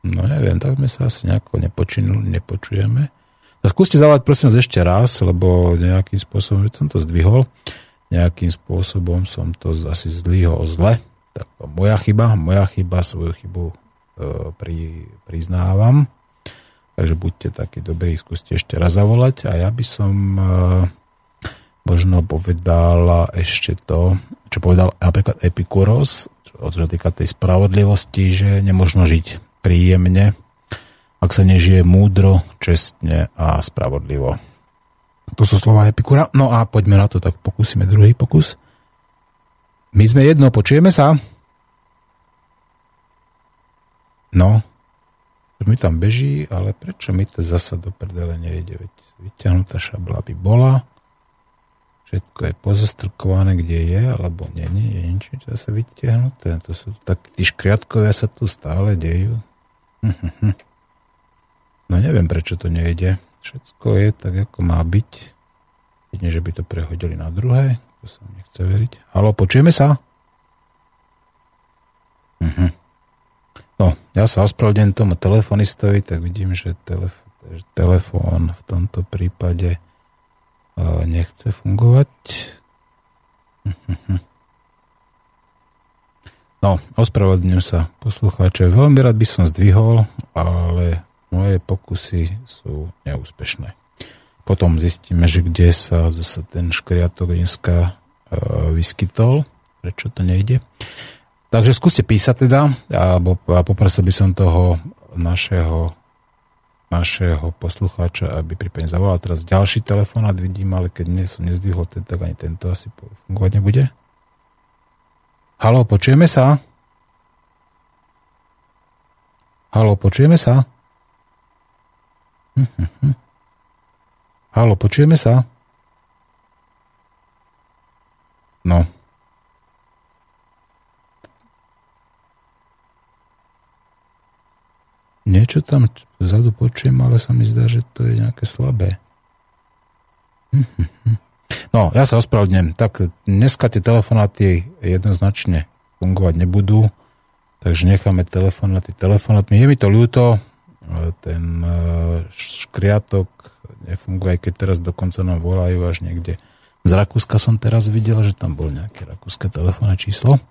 No neviem, tak sme sa asi nejako nepočinuli, nepočujeme. No skúste zavolať prosím vás ešte raz, lebo nejakým spôsobom, som to zdvihol, nejakým spôsobom som to asi zdvihol zle. Tak moja chyba, moja chyba, svoju chybu e, pri, priznávam. Takže buďte takí dobrí, skúste ešte raz zavolať a ja by som e, možno povedal ešte to, čo povedal napríklad Epikuros, čo, čo týka tej spravodlivosti, že nemožno žiť príjemne, ak sa nežije múdro, čestne a spravodlivo. To sú slova Epikura. No a poďme na to, tak pokúsime druhý pokus. My sme jedno, počujeme sa? No, mi tam beží, ale prečo mi to zasa do prdele nejde? Veď vyťahnutá šabla by bola, všetko je pozastrkované, kde je, alebo nie, nie je niečo zase vytiahnuté. To sú tak, tí škriatkovia sa tu stále dejú. No neviem, prečo to nejde. Všetko je tak, ako má byť. Jedne, že by to prehodili na druhé. To sa nechce veriť. Halo, počujeme sa? Uh-huh. No, ja sa ospravedlňujem tomu telefonistovi, tak vidím, že telef- telefón v tomto prípade uh, nechce fungovať. Uh-huh. No, ospravedlňujem sa poslucháče. Veľmi rád by som zdvihol, ale moje pokusy sú neúspešné. Potom zistíme, že kde sa zase ten škriatok dneska uh, vyskytol, prečo to nejde. Takže skúste písať teda, alebo poprosil by som toho našeho našeho poslucháča, aby prípadne zavolal. Teraz ďalší telefonát vidím, ale keď nie som nezdvihol, tak ani tento asi fungovať nebude. Halo, počujeme sa? Halo, počujeme sa? Hm. Halo, počujeme sa? No. Niečo tam vzadu počujem, ale sa mi zdá, že to je nejaké slabé. No, ja sa ospravedlňujem. Tak dneska tie telefonáty jednoznačne fungovať nebudú, takže necháme telefonáty telefonátmi. Je mi to ľúto, ten e, škriatok nefunguje, aj keď teraz dokonca nám volajú až niekde. Z Rakúska som teraz videl, že tam bol nejaké rakúske telefónne číslo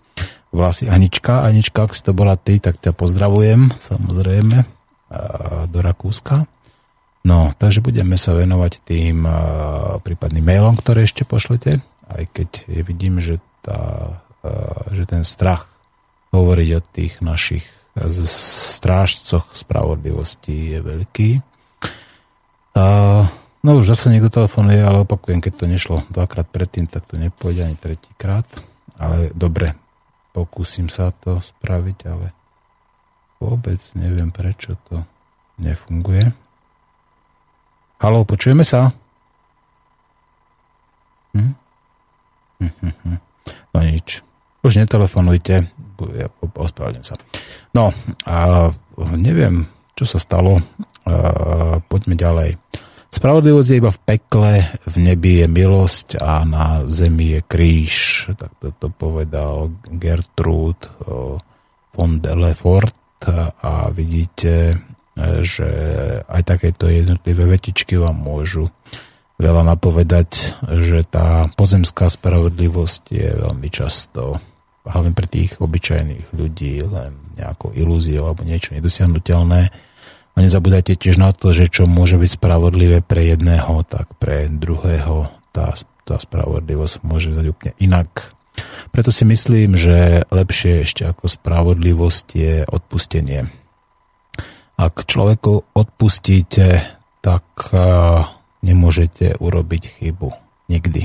volá si Anička. Anička, ak si to bola ty, tak ťa pozdravujem, samozrejme, do Rakúska. No, takže budeme sa venovať tým prípadným mailom, ktoré ešte pošlete, aj keď vidím, že, tá, že ten strach hovoriť o tých našich strážcoch spravodlivosti je veľký. No už zase niekto telefonuje, ale opakujem, keď to nešlo dvakrát predtým, tak to nepôjde ani tretíkrát. Ale dobre, pokúsim sa to spraviť, ale vôbec neviem, prečo to nefunguje. Halo, počujeme sa? Hm? Hm, hm, hm. No nič. Už netelefonujte, ja ospravedlňujem sa. No, a neviem, čo sa stalo. A, poďme ďalej. Spravodlivosť je iba v pekle, v nebi je milosť a na zemi je kríž. Tak to povedal Gertrude von Delefort a vidíte, že aj takéto jednotlivé vetičky vám môžu veľa napovedať, že tá pozemská spravodlivosť je veľmi často hlavne pre tých obyčajných ľudí len nejakou ilúziou alebo niečo nedosiahnutelné a nezabúdajte tiež na to, že čo môže byť spravodlivé pre jedného, tak pre druhého tá, tá spravodlivosť môže byť úplne inak. Preto si myslím, že lepšie ešte ako spravodlivosť je odpustenie. Ak človeku odpustíte, tak nemôžete urobiť chybu. Nikdy.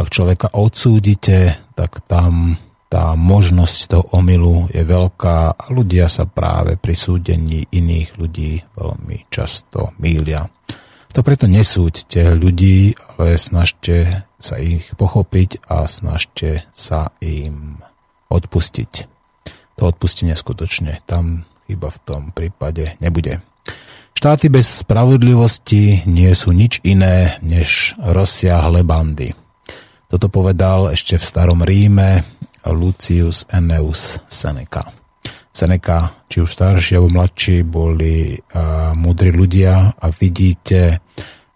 Ak človeka odsúdite, tak tam tá možnosť toho omylu je veľká a ľudia sa práve pri súdení iných ľudí veľmi často mýlia. To preto nesúďte ľudí, ale snažte sa ich pochopiť a snažte sa im odpustiť. To odpustenie skutočne tam iba v tom prípade nebude. Štáty bez spravodlivosti nie sú nič iné než rozsiahle bandy. Toto povedal ešte v starom Ríme Lucius Enneus Seneca. Seneca, či už starší alebo mladší, boli uh, múdri ľudia a vidíte,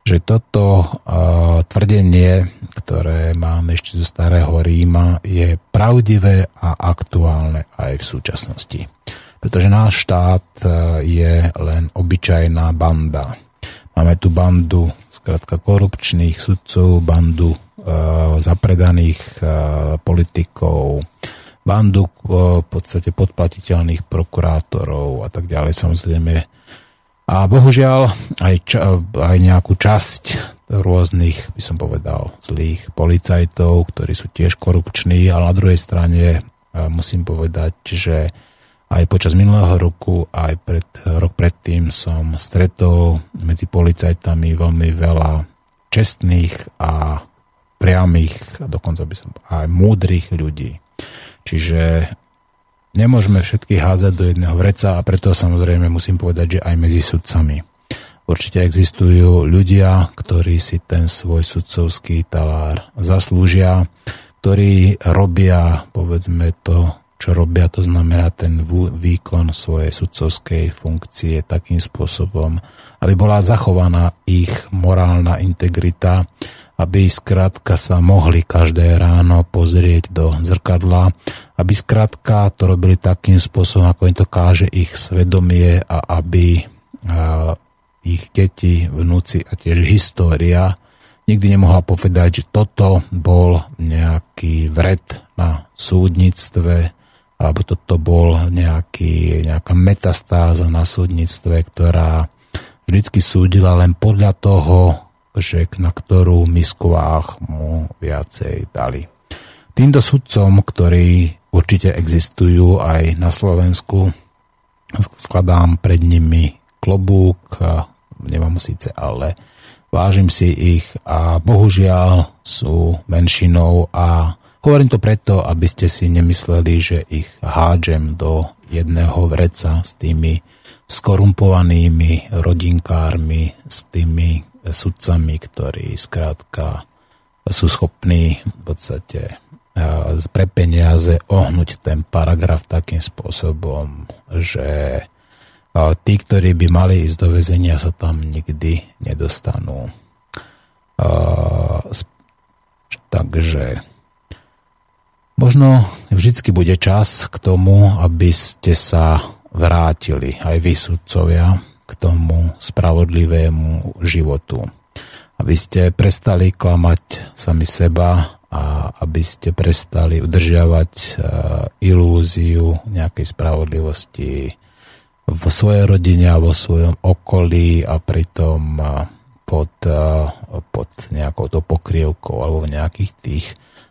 že toto uh, tvrdenie, ktoré máme ešte zo starého Ríma, je pravdivé a aktuálne aj v súčasnosti. Pretože náš štát uh, je len obyčajná banda. Máme tu bandu, skrátka korupčných sudcov, bandu Eh, zapredaných eh, politikov, bandu v podstate podplatiteľných prokurátorov a tak ďalej samozrejme. A bohužiaľ aj, ča, aj nejakú časť rôznych, by som povedal, zlých policajtov, ktorí sú tiež korupční, ale na druhej strane musím povedať, že aj počas minulého roku, aj pred, rok predtým som stretol medzi policajtami veľmi veľa čestných a priamých, dokonca by som aj múdrych ľudí. Čiže nemôžeme všetkých hádzať do jedného vreca a preto samozrejme musím povedať, že aj medzi sudcami. Určite existujú ľudia, ktorí si ten svoj sudcovský talár zaslúžia, ktorí robia, povedzme to, čo robia, to znamená ten výkon svojej sudcovskej funkcie takým spôsobom, aby bola zachovaná ich morálna integrita, aby skrátka sa mohli každé ráno pozrieť do zrkadla, aby skrátka to robili takým spôsobom, ako im to káže ich svedomie a aby ich deti, vnúci a tiež história nikdy nemohla povedať, že toto bol nejaký vred na súdnictve, alebo toto bol nejaký, nejaká metastáza na súdnictve, ktorá vždycky súdila len podľa toho, že na ktorú misku váh mu viacej dali. Týmto sudcom, ktorí určite existujú aj na Slovensku, skladám pred nimi klobúk, nemám síce, ale vážim si ich a bohužiaľ sú menšinou a Hovorím to preto, aby ste si nemysleli, že ich hádžem do jedného vreca s tými skorumpovanými rodinkármi, s tými sudcami, ktorí skrátka sú schopní v podstate pre peniaze ohnúť ten paragraf takým spôsobom, že tí, ktorí by mali ísť do väzenia, sa tam nikdy nedostanú. Takže Možno vždycky bude čas k tomu, aby ste sa vrátili, aj vy sudcovia, k tomu spravodlivému životu. Aby ste prestali klamať sami seba a aby ste prestali udržiavať e, ilúziu nejakej spravodlivosti vo svojej rodine a vo svojom okolí a pritom e, pod, e, pod nejakou to pokrievkou alebo v nejakých tých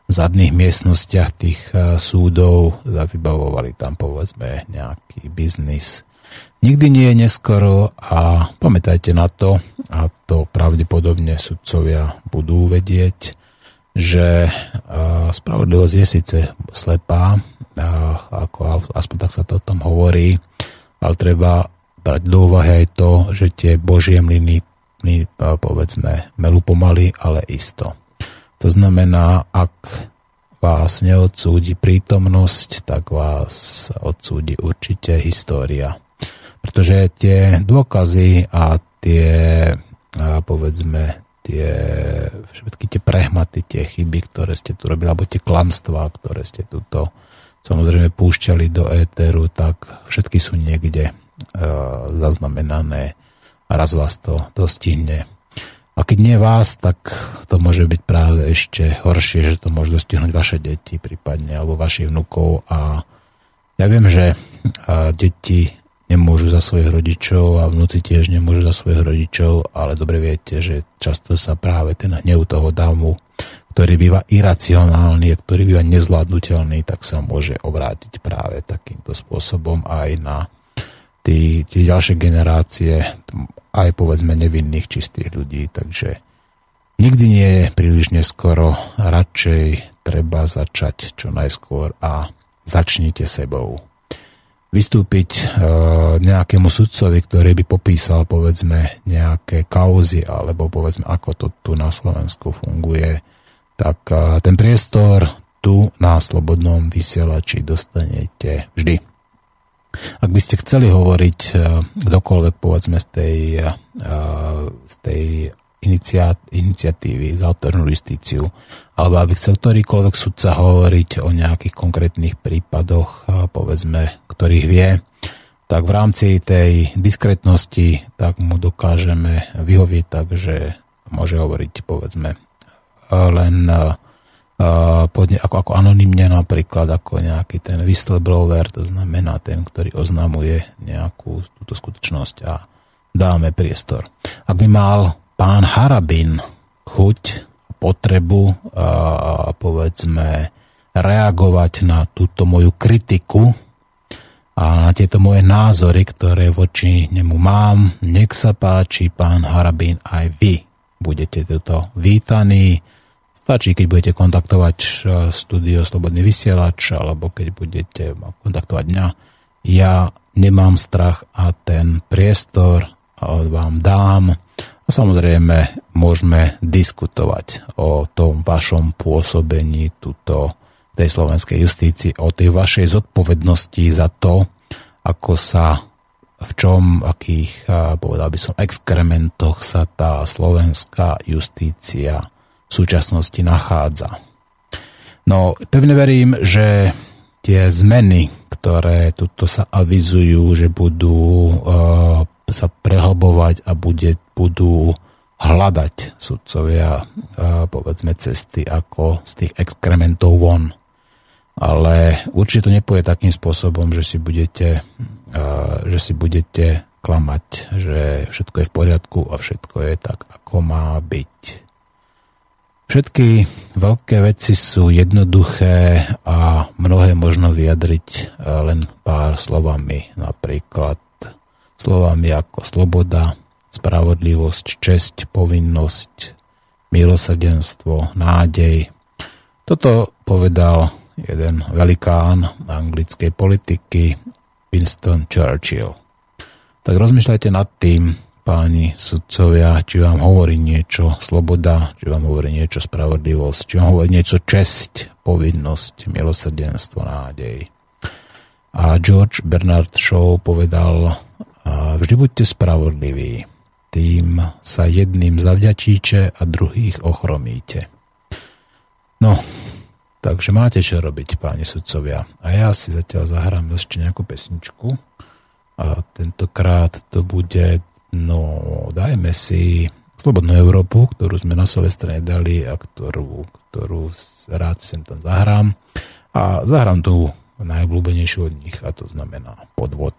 zadných miestnostiach tých eh, súdov vybavovali tam povedzme nejaký biznis. Nikdy nie je neskoro a pamätajte na to, a to pravdepodobne sudcovia budú vedieť, že eh, spravodlivosť je síce slepá, ako aspoň tak sa to o tom hovorí, ale treba brať do úvahy aj to, že tie božie mlyny povedzme, melú pomaly, ale isto. To znamená, ak vás neodsúdi prítomnosť, tak vás odsúdi určite história. Pretože tie dôkazy a tie, a povedzme, tie, všetky tie prehmaty, tie chyby, ktoré ste tu robili, alebo tie klamstvá, ktoré ste tuto samozrejme púšťali do éteru, tak všetky sú niekde e, zaznamenané a raz vás to dostihne. A keď nie vás, tak to môže byť práve ešte horšie, že to môže dostihnúť vaše deti prípadne, alebo vašich vnukov. A ja viem, že deti nemôžu za svojich rodičov a vnúci tiež nemôžu za svojich rodičov, ale dobre viete, že často sa práve ten hnev toho damu, ktorý býva iracionálny ktorý býva nezvládnutelný, tak sa môže obrátiť práve takýmto spôsobom aj na tí, tie ďalšie generácie aj povedzme nevinných čistých ľudí, takže nikdy nie je príliš neskoro, radšej treba začať čo najskôr a začnite sebou. Vystúpiť e, nejakému sudcovi, ktorý by popísal povedzme nejaké kauzy alebo povedzme ako to tu na Slovensku funguje, tak e, ten priestor tu na slobodnom vysielači dostanete vždy. Ak by ste chceli hovoriť eh, kdokoľvek povedzme z tej, eh, z tej iniciatívy za alternú justíciu, alebo aby chcel ktorýkoľvek sudca hovoriť o nejakých konkrétnych prípadoch, eh, povedzme, ktorých vie, tak v rámci tej diskretnosti tak mu dokážeme vyhovieť tak, že môže hovoriť povedzme len podne, ako, ako anonymne napríklad, ako nejaký ten whistleblower, to znamená ten, ktorý oznamuje nejakú túto skutočnosť a dáme priestor. Ak by mal pán Harabin chuť, potrebu, a, povedzme, reagovať na túto moju kritiku a na tieto moje názory, ktoré voči nemu mám, nech sa páči, pán Harabin, aj vy budete toto vítaní Stačí, keď budete kontaktovať eh, studio Slobodný vysielač, alebo keď budete kontaktovať mňa. Ja nemám strach a ten priestor eh, vám dám. A samozrejme, môžeme diskutovať o tom vašom pôsobení tuto tej slovenskej justícii, o tej vašej zodpovednosti za to, ako sa v čom, akých, eh, povedal by som, exkrementoch sa tá slovenská justícia v súčasnosti nachádza. No, pevne verím, že tie zmeny, ktoré tuto sa avizujú, že budú uh, sa prehlbovať a bude, budú hľadať sudcovia uh, povedzme cesty ako z tých exkrementov von. Ale určite to nepoje takým spôsobom, že si budete, uh, že si budete klamať, že všetko je v poriadku a všetko je tak, ako má byť. Všetky veľké veci sú jednoduché a mnohé možno vyjadriť eh, len pár slovami, napríklad slovami ako sloboda, spravodlivosť, česť, povinnosť, milosrdenstvo, nádej. Toto povedal jeden velikán anglickej politiky Winston Churchill. Tak rozmýšľajte nad tým, páni sudcovia, či vám hovorí niečo sloboda, či vám hovorí niečo spravodlivosť, či vám hovorí niečo česť, povinnosť, milosrdenstvo, nádej. A George Bernard Shaw povedal, vždy buďte spravodliví, tým sa jedným zavďačíte a druhých ochromíte. No, takže máte čo robiť, páni sudcovia. A ja si zatiaľ zahrám ešte nejakú pesničku. A tentokrát to bude No, dajme si Slobodnú Európu, ktorú sme na Silvestre dali a ktorú, ktorú rád sem tam zahrám. A zahrám tú najobľúbenejšiu od nich a to znamená podvod.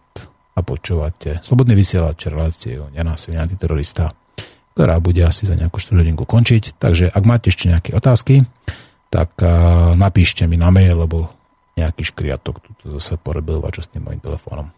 A počúvate Slobodný vysielač reláciu nenásilný antiterorista, ktorá bude asi za nejakú štvrthodinku končiť. Takže ak máte ešte nejaké otázky, tak napíšte mi na mail, lebo nejaký škriatok tu zase porobil čo s tým mojim telefónom.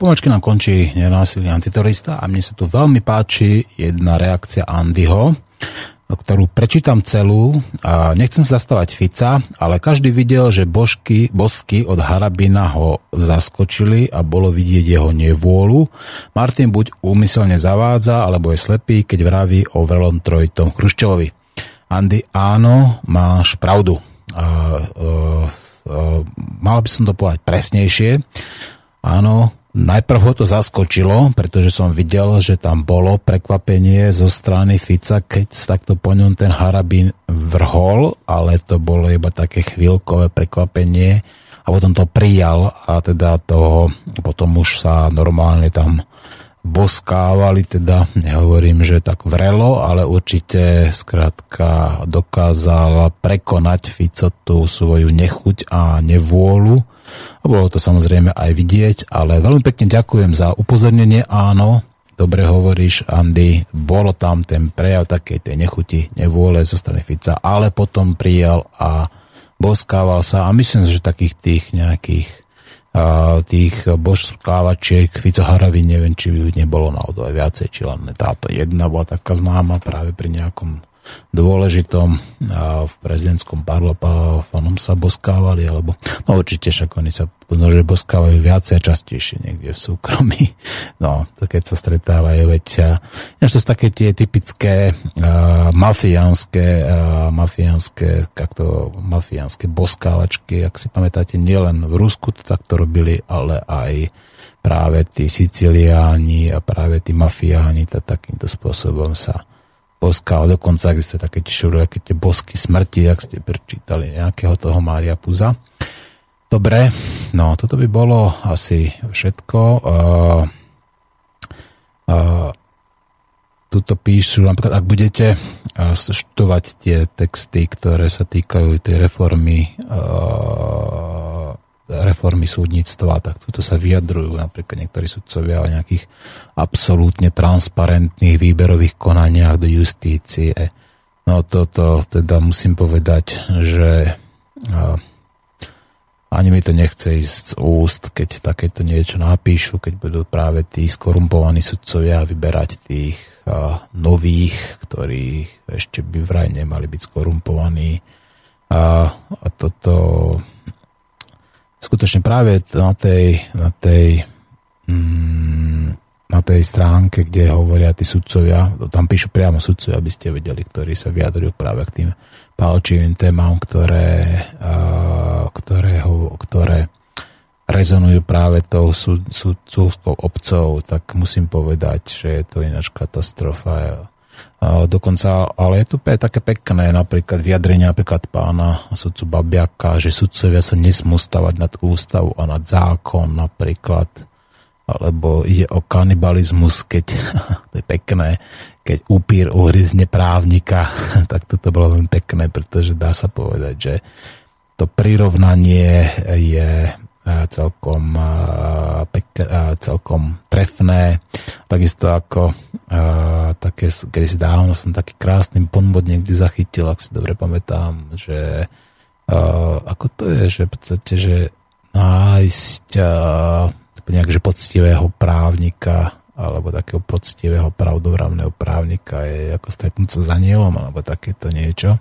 Pomačky nám končí nenásilný antiterorista a mne sa tu veľmi páči jedna reakcia Andyho, ktorú prečítam celú. A nechcem sa zastávať Fica, ale každý videl, že božky, bosky od Harabina ho zaskočili a bolo vidieť jeho nevôľu. Martin buď úmyselne zavádza, alebo je slepý, keď vraví o vrelom trojitom Chruščovovi. Andy, áno, máš pravdu. A, uh, uh, mal by som to povedať presnejšie. Áno, najprv ho to zaskočilo, pretože som videl, že tam bolo prekvapenie zo strany Fica, keď takto po ňom ten Harabín vrhol, ale to bolo iba také chvíľkové prekvapenie. A potom to prijal a teda toho, potom už sa normálne tam boskávali, teda nehovorím, že tak vrelo, ale určite skrátka dokázal prekonať Fico tú svoju nechuť a nevôľu. A bolo to samozrejme aj vidieť, ale veľmi pekne ďakujem za upozornenie, áno, dobre hovoríš, Andy, bolo tam ten prejav takej tej nechuti, nevôle zo strany Fica, ale potom prijal a boskával sa a myslím, že takých tých nejakých a tých božskávačiek Fico Haravi, neviem, či ju nebolo naozaj viacej, či len táto jedna bola taká známa práve pri nejakom dôležitom a v prezidentskom parlapáfanom sa boskávali, alebo no určite však oni sa že boskávajú viacej a častejšie niekde v súkromí. No, to keď sa stretávajú, veď a, to sú také tie typické uh, mafiánske, uh, mafiánske, to, mafiánske boskávačky, ak si pamätáte, nielen v Rusku to takto robili, ale aj práve tí Siciliáni a práve tí mafiáni to takýmto spôsobom sa boska, ale dokonca existuje také tie také tie bosky smrti, ak ste prečítali nejakého toho Mária Puza. Dobre, no toto by bolo asi všetko. Uh, uh, tuto píšu, napríklad ak budete študovať tie texty, ktoré sa týkajú tej reformy uh, reformy súdnictva, tak tuto sa vyjadrujú napríklad niektorí sudcovia o nejakých absolútne transparentných výberových konaniach do justície. No toto teda musím povedať, že ani mi to nechce ísť z úst, keď takéto niečo napíšu, keď budú práve tí skorumpovaní sudcovia vyberať tých nových, ktorí ešte by vraj nemali byť skorumpovaní. A, a toto skutočne práve na tej, na tej, mm, na tej stránke, kde hovoria tí sudcovia, tam píšu priamo sudcovia, aby ste vedeli, ktorí sa vyjadrujú práve k tým palčivým témam, ktoré, ktoré, ktoré rezonujú práve tou súd, súdskou obcov, tak musím povedať, že je to ináč katastrofa Dokonca, ale je tu také pekné napríklad vyjadrenie napríklad pána sudcu Babiaka, že sudcovia sa nesmú stavať nad ústavu a nad zákon napríklad, alebo ide o kanibalizmus, keď, to je pekné, keď upír uhryzne právnika, tak toto bolo veľmi pekné, pretože dá sa povedať, že to prirovnanie je celkom, pek, celkom trefné. Takisto ako také, keď si dávno som taký krásny ponbod niekde zachytil, ak si dobre pamätám, že ako to je, že v podstate, že nájsť nejak, že poctivého právnika alebo takého poctivého pravdovravného právnika je ako stretnúť sa za nielom alebo takéto niečo.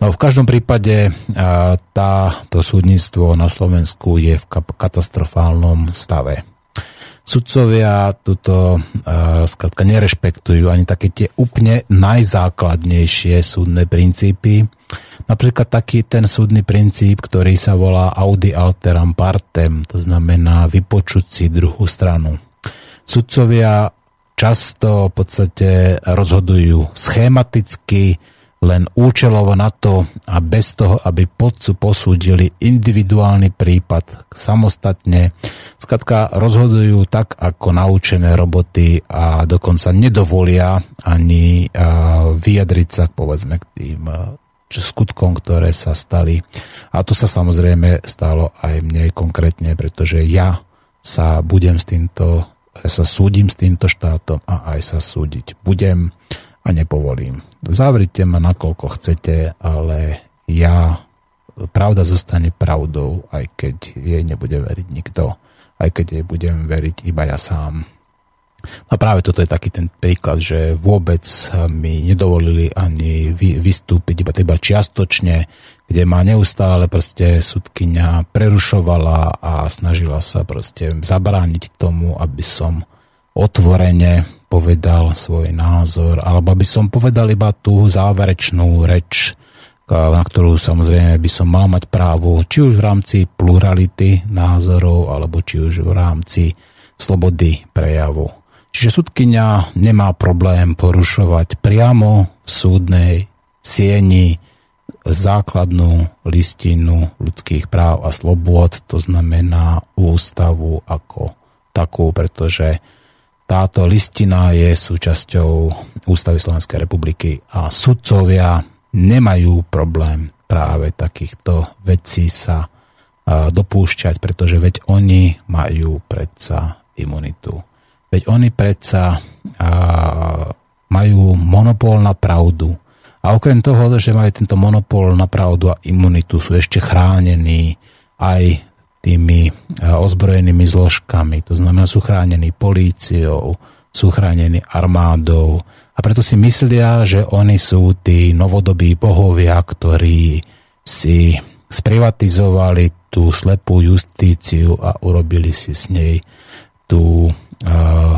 No v každom prípade tá, to súdnictvo na Slovensku je v katastrofálnom stave. Sudcovia tuto skladka nerešpektujú ani také tie úplne najzákladnejšie súdne princípy. Napríklad taký ten súdny princíp, ktorý sa volá audi alteram partem, to znamená vypočuť si druhú stranu Sudcovia často v podstate rozhodujú schematicky, len účelovo na to a bez toho, aby podcu posúdili individuálny prípad samostatne. Skladka rozhodujú tak ako naučené roboty a dokonca nedovolia ani vyjadriť sa povedzme k tým skutkom, ktoré sa stali. A to sa samozrejme stalo aj mne konkrétne, pretože ja sa budem s týmto sa súdim s týmto štátom a aj sa súdiť budem a nepovolím. Zavrite ma nakoľko chcete, ale ja, pravda zostane pravdou, aj keď jej nebude veriť nikto. aj keď jej budem veriť iba ja sám. A práve toto je taký ten príklad, že vôbec mi nedovolili ani vy, vystúpiť iba iba čiastočne, kde ma neustále proste sudkynia prerušovala a snažila sa proste zabrániť k tomu, aby som otvorene povedal svoj názor, alebo aby som povedal iba tú záverečnú reč, na ktorú samozrejme by som mal mať právo, či už v rámci plurality názorov, alebo či už v rámci slobody prejavu. Čiže sudkynia nemá problém porušovať priamo v súdnej sieni základnú listinu ľudských práv a slobôd, to znamená ústavu ako takú, pretože táto listina je súčasťou Ústavy Slovenskej republiky a sudcovia nemajú problém práve takýchto vecí sa dopúšťať, pretože veď oni majú predsa imunitu. Veď oni predsa majú monopol na pravdu. A okrem toho, že majú tento monopol na pravdu a imunitu, sú ešte chránení aj tými ozbrojenými zložkami. To znamená, sú chránení políciou, sú chránení armádou, a preto si myslia, že oni sú tí novodobí bohovia, ktorí si sprivatizovali tú slepú justíciu a urobili si s nej tú uh,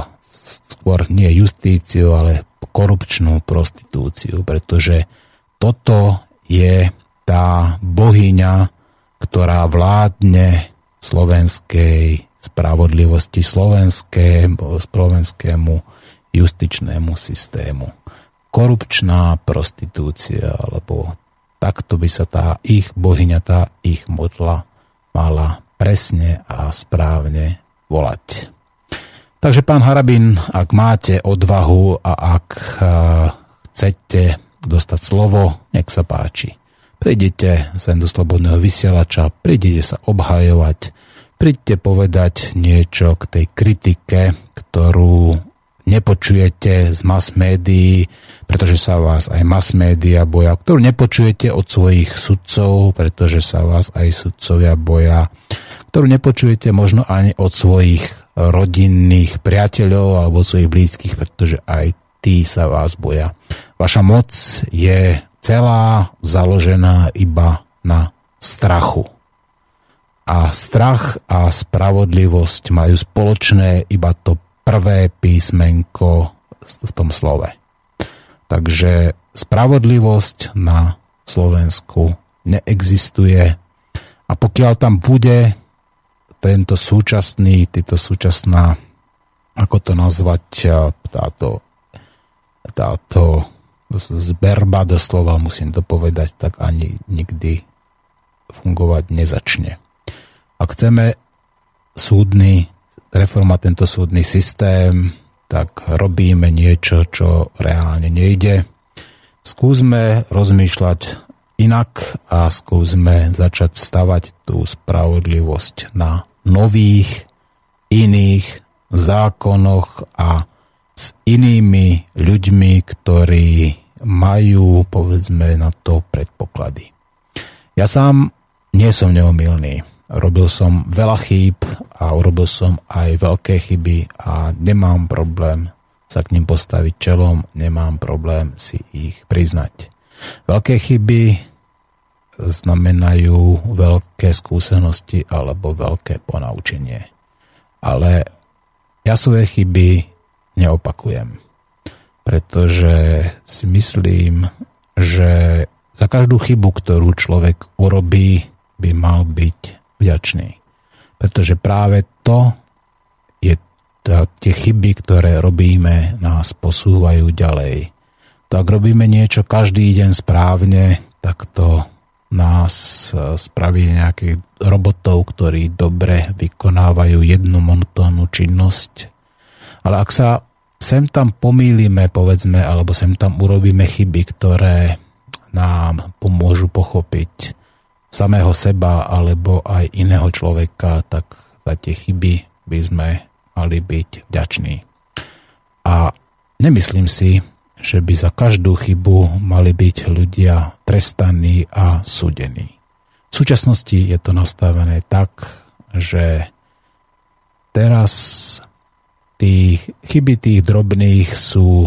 skôr nie justíciu, ale korupčnú prostitúciu, pretože toto je tá bohyňa, ktorá vládne slovenskej spravodlivosti, slovenskému, slovenskému justičnému systému. Korupčná prostitúcia, alebo takto by sa tá ich bohyňa, tá ich modla mala presne a správne volať. Takže pán Harabin, ak máte odvahu a ak chcete dostať slovo, nech sa páči. Prídite sem do slobodného vysielača, prídite sa obhajovať, príďte povedať niečo k tej kritike, ktorú nepočujete z mass médií, pretože sa vás aj mass média boja, ktorú nepočujete od svojich sudcov, pretože sa vás aj sudcovia boja, ktorú nepočujete možno ani od svojich rodinných priateľov alebo svojich blízkych, pretože aj tí sa vás boja. Vaša moc je celá založená iba na strachu. A strach a spravodlivosť majú spoločné iba to prvé písmenko v tom slove. Takže spravodlivosť na Slovensku neexistuje a pokiaľ tam bude tento súčasný, tieto súčasná, ako to nazvať, táto, táto zberba doslova, musím to povedať, tak ani nikdy fungovať nezačne. Ak chceme súdny reforma tento súdny systém, tak robíme niečo, čo reálne nejde. Skúsme rozmýšľať inak a skúsme začať stavať tú spravodlivosť na nových, iných zákonoch a s inými ľuďmi, ktorí majú, povedzme, na to predpoklady. Ja sám nie som neomilný Robil som veľa chýb a urobil som aj veľké chyby a nemám problém sa k ním postaviť čelom, nemám problém si ich priznať. Veľké chyby znamenajú veľké skúsenosti alebo veľké ponaučenie. Ale ja svoje chyby neopakujem, pretože si myslím, že za každú chybu, ktorú človek urobí, by mal byť vďačný. Pretože práve to je tá, tie chyby, ktoré robíme, nás posúvajú ďalej. To ak robíme niečo každý deň správne, tak to nás e, spraví nejakých robotov, ktorí dobre vykonávajú jednu monotónnu činnosť. Ale ak sa sem tam pomýlime, povedzme, alebo sem tam urobíme chyby, ktoré nám pomôžu pochopiť samého seba alebo aj iného človeka, tak za tie chyby by sme mali byť vďační. A nemyslím si, že by za každú chybu mali byť ľudia trestaní a súdení. V súčasnosti je to nastavené tak, že teraz tých chyby tých drobných sú,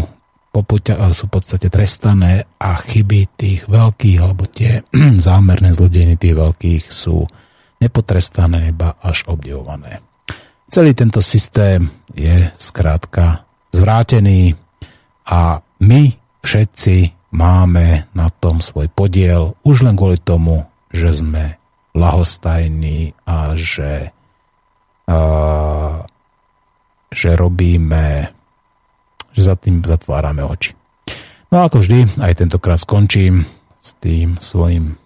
popuťa, sú v podstate trestané a chyby tých veľkých alebo tie zámerné zlodejiny tých veľkých sú nepotrestané, iba až obdivované. Celý tento systém je skrátka zvrátený a my všetci máme na tom svoj podiel už len kvôli tomu, že sme lahostajní a že, a, že robíme, že za tým zatvárame oči. No a ako vždy, aj tentokrát skončím s tým svojim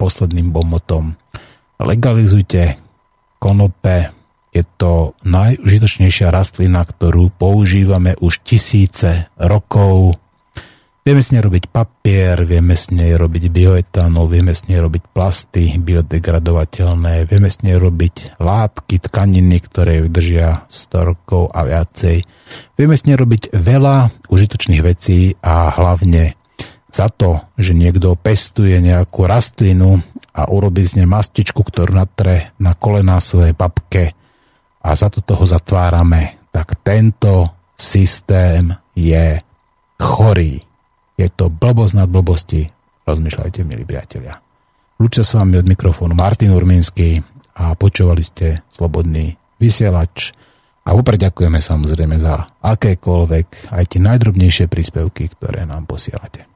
posledným bomotom. Legalizujte konope, je to najužitočnejšia rastlina, ktorú používame už tisíce rokov Vieme s nej robiť papier, vieme s nej robiť bioetanol, vieme s nej robiť plasty biodegradovateľné, vieme s nej robiť látky, tkaniny, ktoré vydržia 100 rokov a viacej. Vieme s nej robiť veľa užitočných vecí a hlavne za to, že niekto pestuje nejakú rastlinu a urobí z nej mastičku, ktorú natre na kolená svojej babke a za to toho zatvárame, tak tento systém je chorý. Je to blbosť nad blbosti. Rozmýšľajte, milí priatelia. Lúčia s vami od mikrofónu Martin Urmínsky a počúvali ste Slobodný vysielač. A vopred ďakujeme samozrejme za akékoľvek, aj tie najdrobnejšie príspevky, ktoré nám posielate.